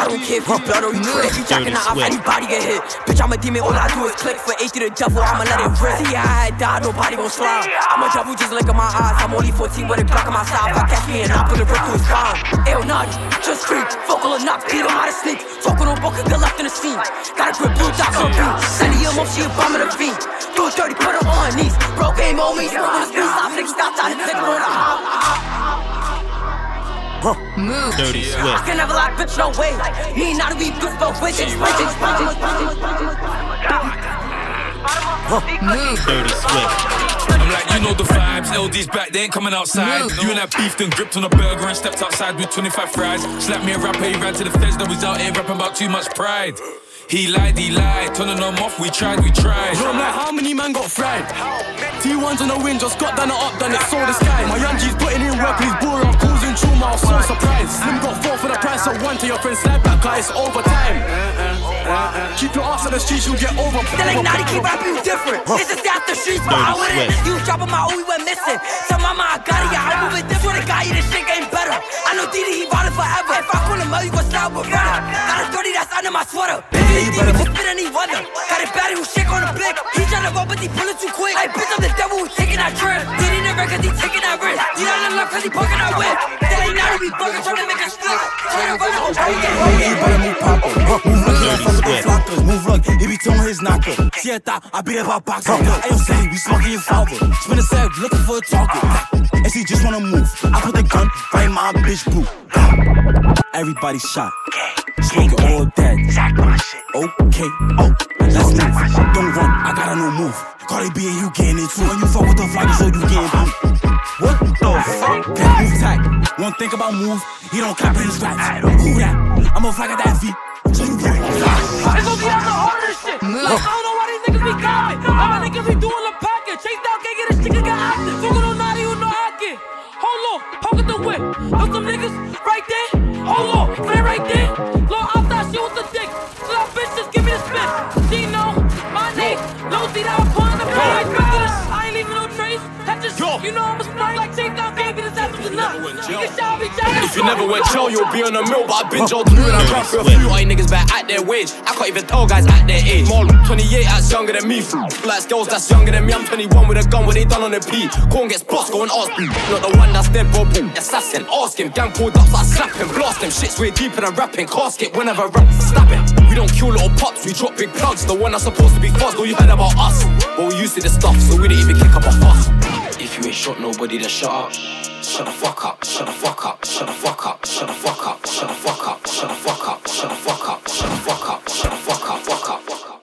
I don't care if you blood or you trick. You jacking the off, anybody get hit. Bitch, I'm a demon, all I do is click. For 80 the devil, I'ma let it rip. See, I had died, nobody gon' slide. I'm a devil, just look in my eyes. I'm only 14 with a Glock on my side. If I catch me and I put a rip through his spine. Ew, naughty, just creep. Vocal enough, beat him out of sneak. Vocal on book, get left in the scene. Got a grip, blue dots on beat. Send him up, she a bomb in the feet. Do it dirty, put her on her knees. Broke game on me, smoke on the street. Stop, niggas, stop, time to take her on the hop. Move. Dirty I Swift. can never lie, bitch, no way. Me and not we good both ways. It's bitches, bitches, Move. Dirty Swift. I'm like, you know the vibes. LD's back, they ain't coming outside. You and that beef then gripped on a burger and stepped outside with 25 fries. Slapped me a rapper, he ran to the feds, that was out here rapping about too much pride. He lied, he lied, turning them off, we tried, we tried. Yo, I'm like, how many man got fried? T1s on the wing, just got done it up, done it, saw the sky. My young G's putting in work, he's boring, I'm causing trauma, I was so surprised. Slim got four for the price of one to your friend, slide back, cause it's overtime. Uh, uh, uh, keep your ass on the streets, you'll get over. They like, nah, they keep rapping you different. This is the after streets, but I went in. You dropping my O, we went missing. Tell mama I got it, yeah, I move it different. The guy, yeah, this shit ain't better. I know Didi, he bought it forever. If I call him out, you gon' stop with brother. Got a 30 that's under my sweater. Baby, demon, just spit any weather. Tryna run, but he pullin' too quick. Hey, bitch, I'm the devil who's taking that trip. Didi never, cause he taking that risk. You not in love, cause he poking that whip. They ain't not we fucking tryna make us flip. Tryna run, oh, oh, Move look, move look, he be telling his knocker. See, I thought I beat up our box. Ayo, say, we smoking your father. Spin a sag, looking for a target. She just wanna move. I put the gun right in my bitch boot. Everybody shot. Smoking all dead. Okay, oh, let's move. Don't run, I got a new move. Cardi B and you getting it too. When you fuck with the flag, so you getting boot. What the fuck? Can't move tight. One think about move, he don't clap in his raps. Who that? I'm a flag at that V. So you It's gonna be on the hardest shit. Like, I don't know why these niggas be copping. All my niggas be doing the pocket. Chase down, you never went jail, you'll be on the mill. But I binge all through and I rap for a few. All you niggas better at their wage. I can't even tell guys at their age. More 28, that's younger than me. Like girls, that's younger than me. I'm 21 with a gun, what they done on the P. Corn gets boss, go and ask me. Not the one that's dead, bro. Boom, assassin. Ask him, gang pulled up, I slap him, blast him. Shit's way deeper than rapping. Casket whenever I rap, stab him. We don't kill little pups, we drop big plugs. The one that's supposed to be fast, all you heard about us. But we used to this stuff, so we didn't even kick up a fuss ain't shot nobody, then shut up. Shut the fuck up, shut the fuck up, shut the fuck up, shut the fuck up, shut the fuck up, shut the fuck up, shut the fuck up, shut the fuck up, shut the fuck up, fuck up, fuck up.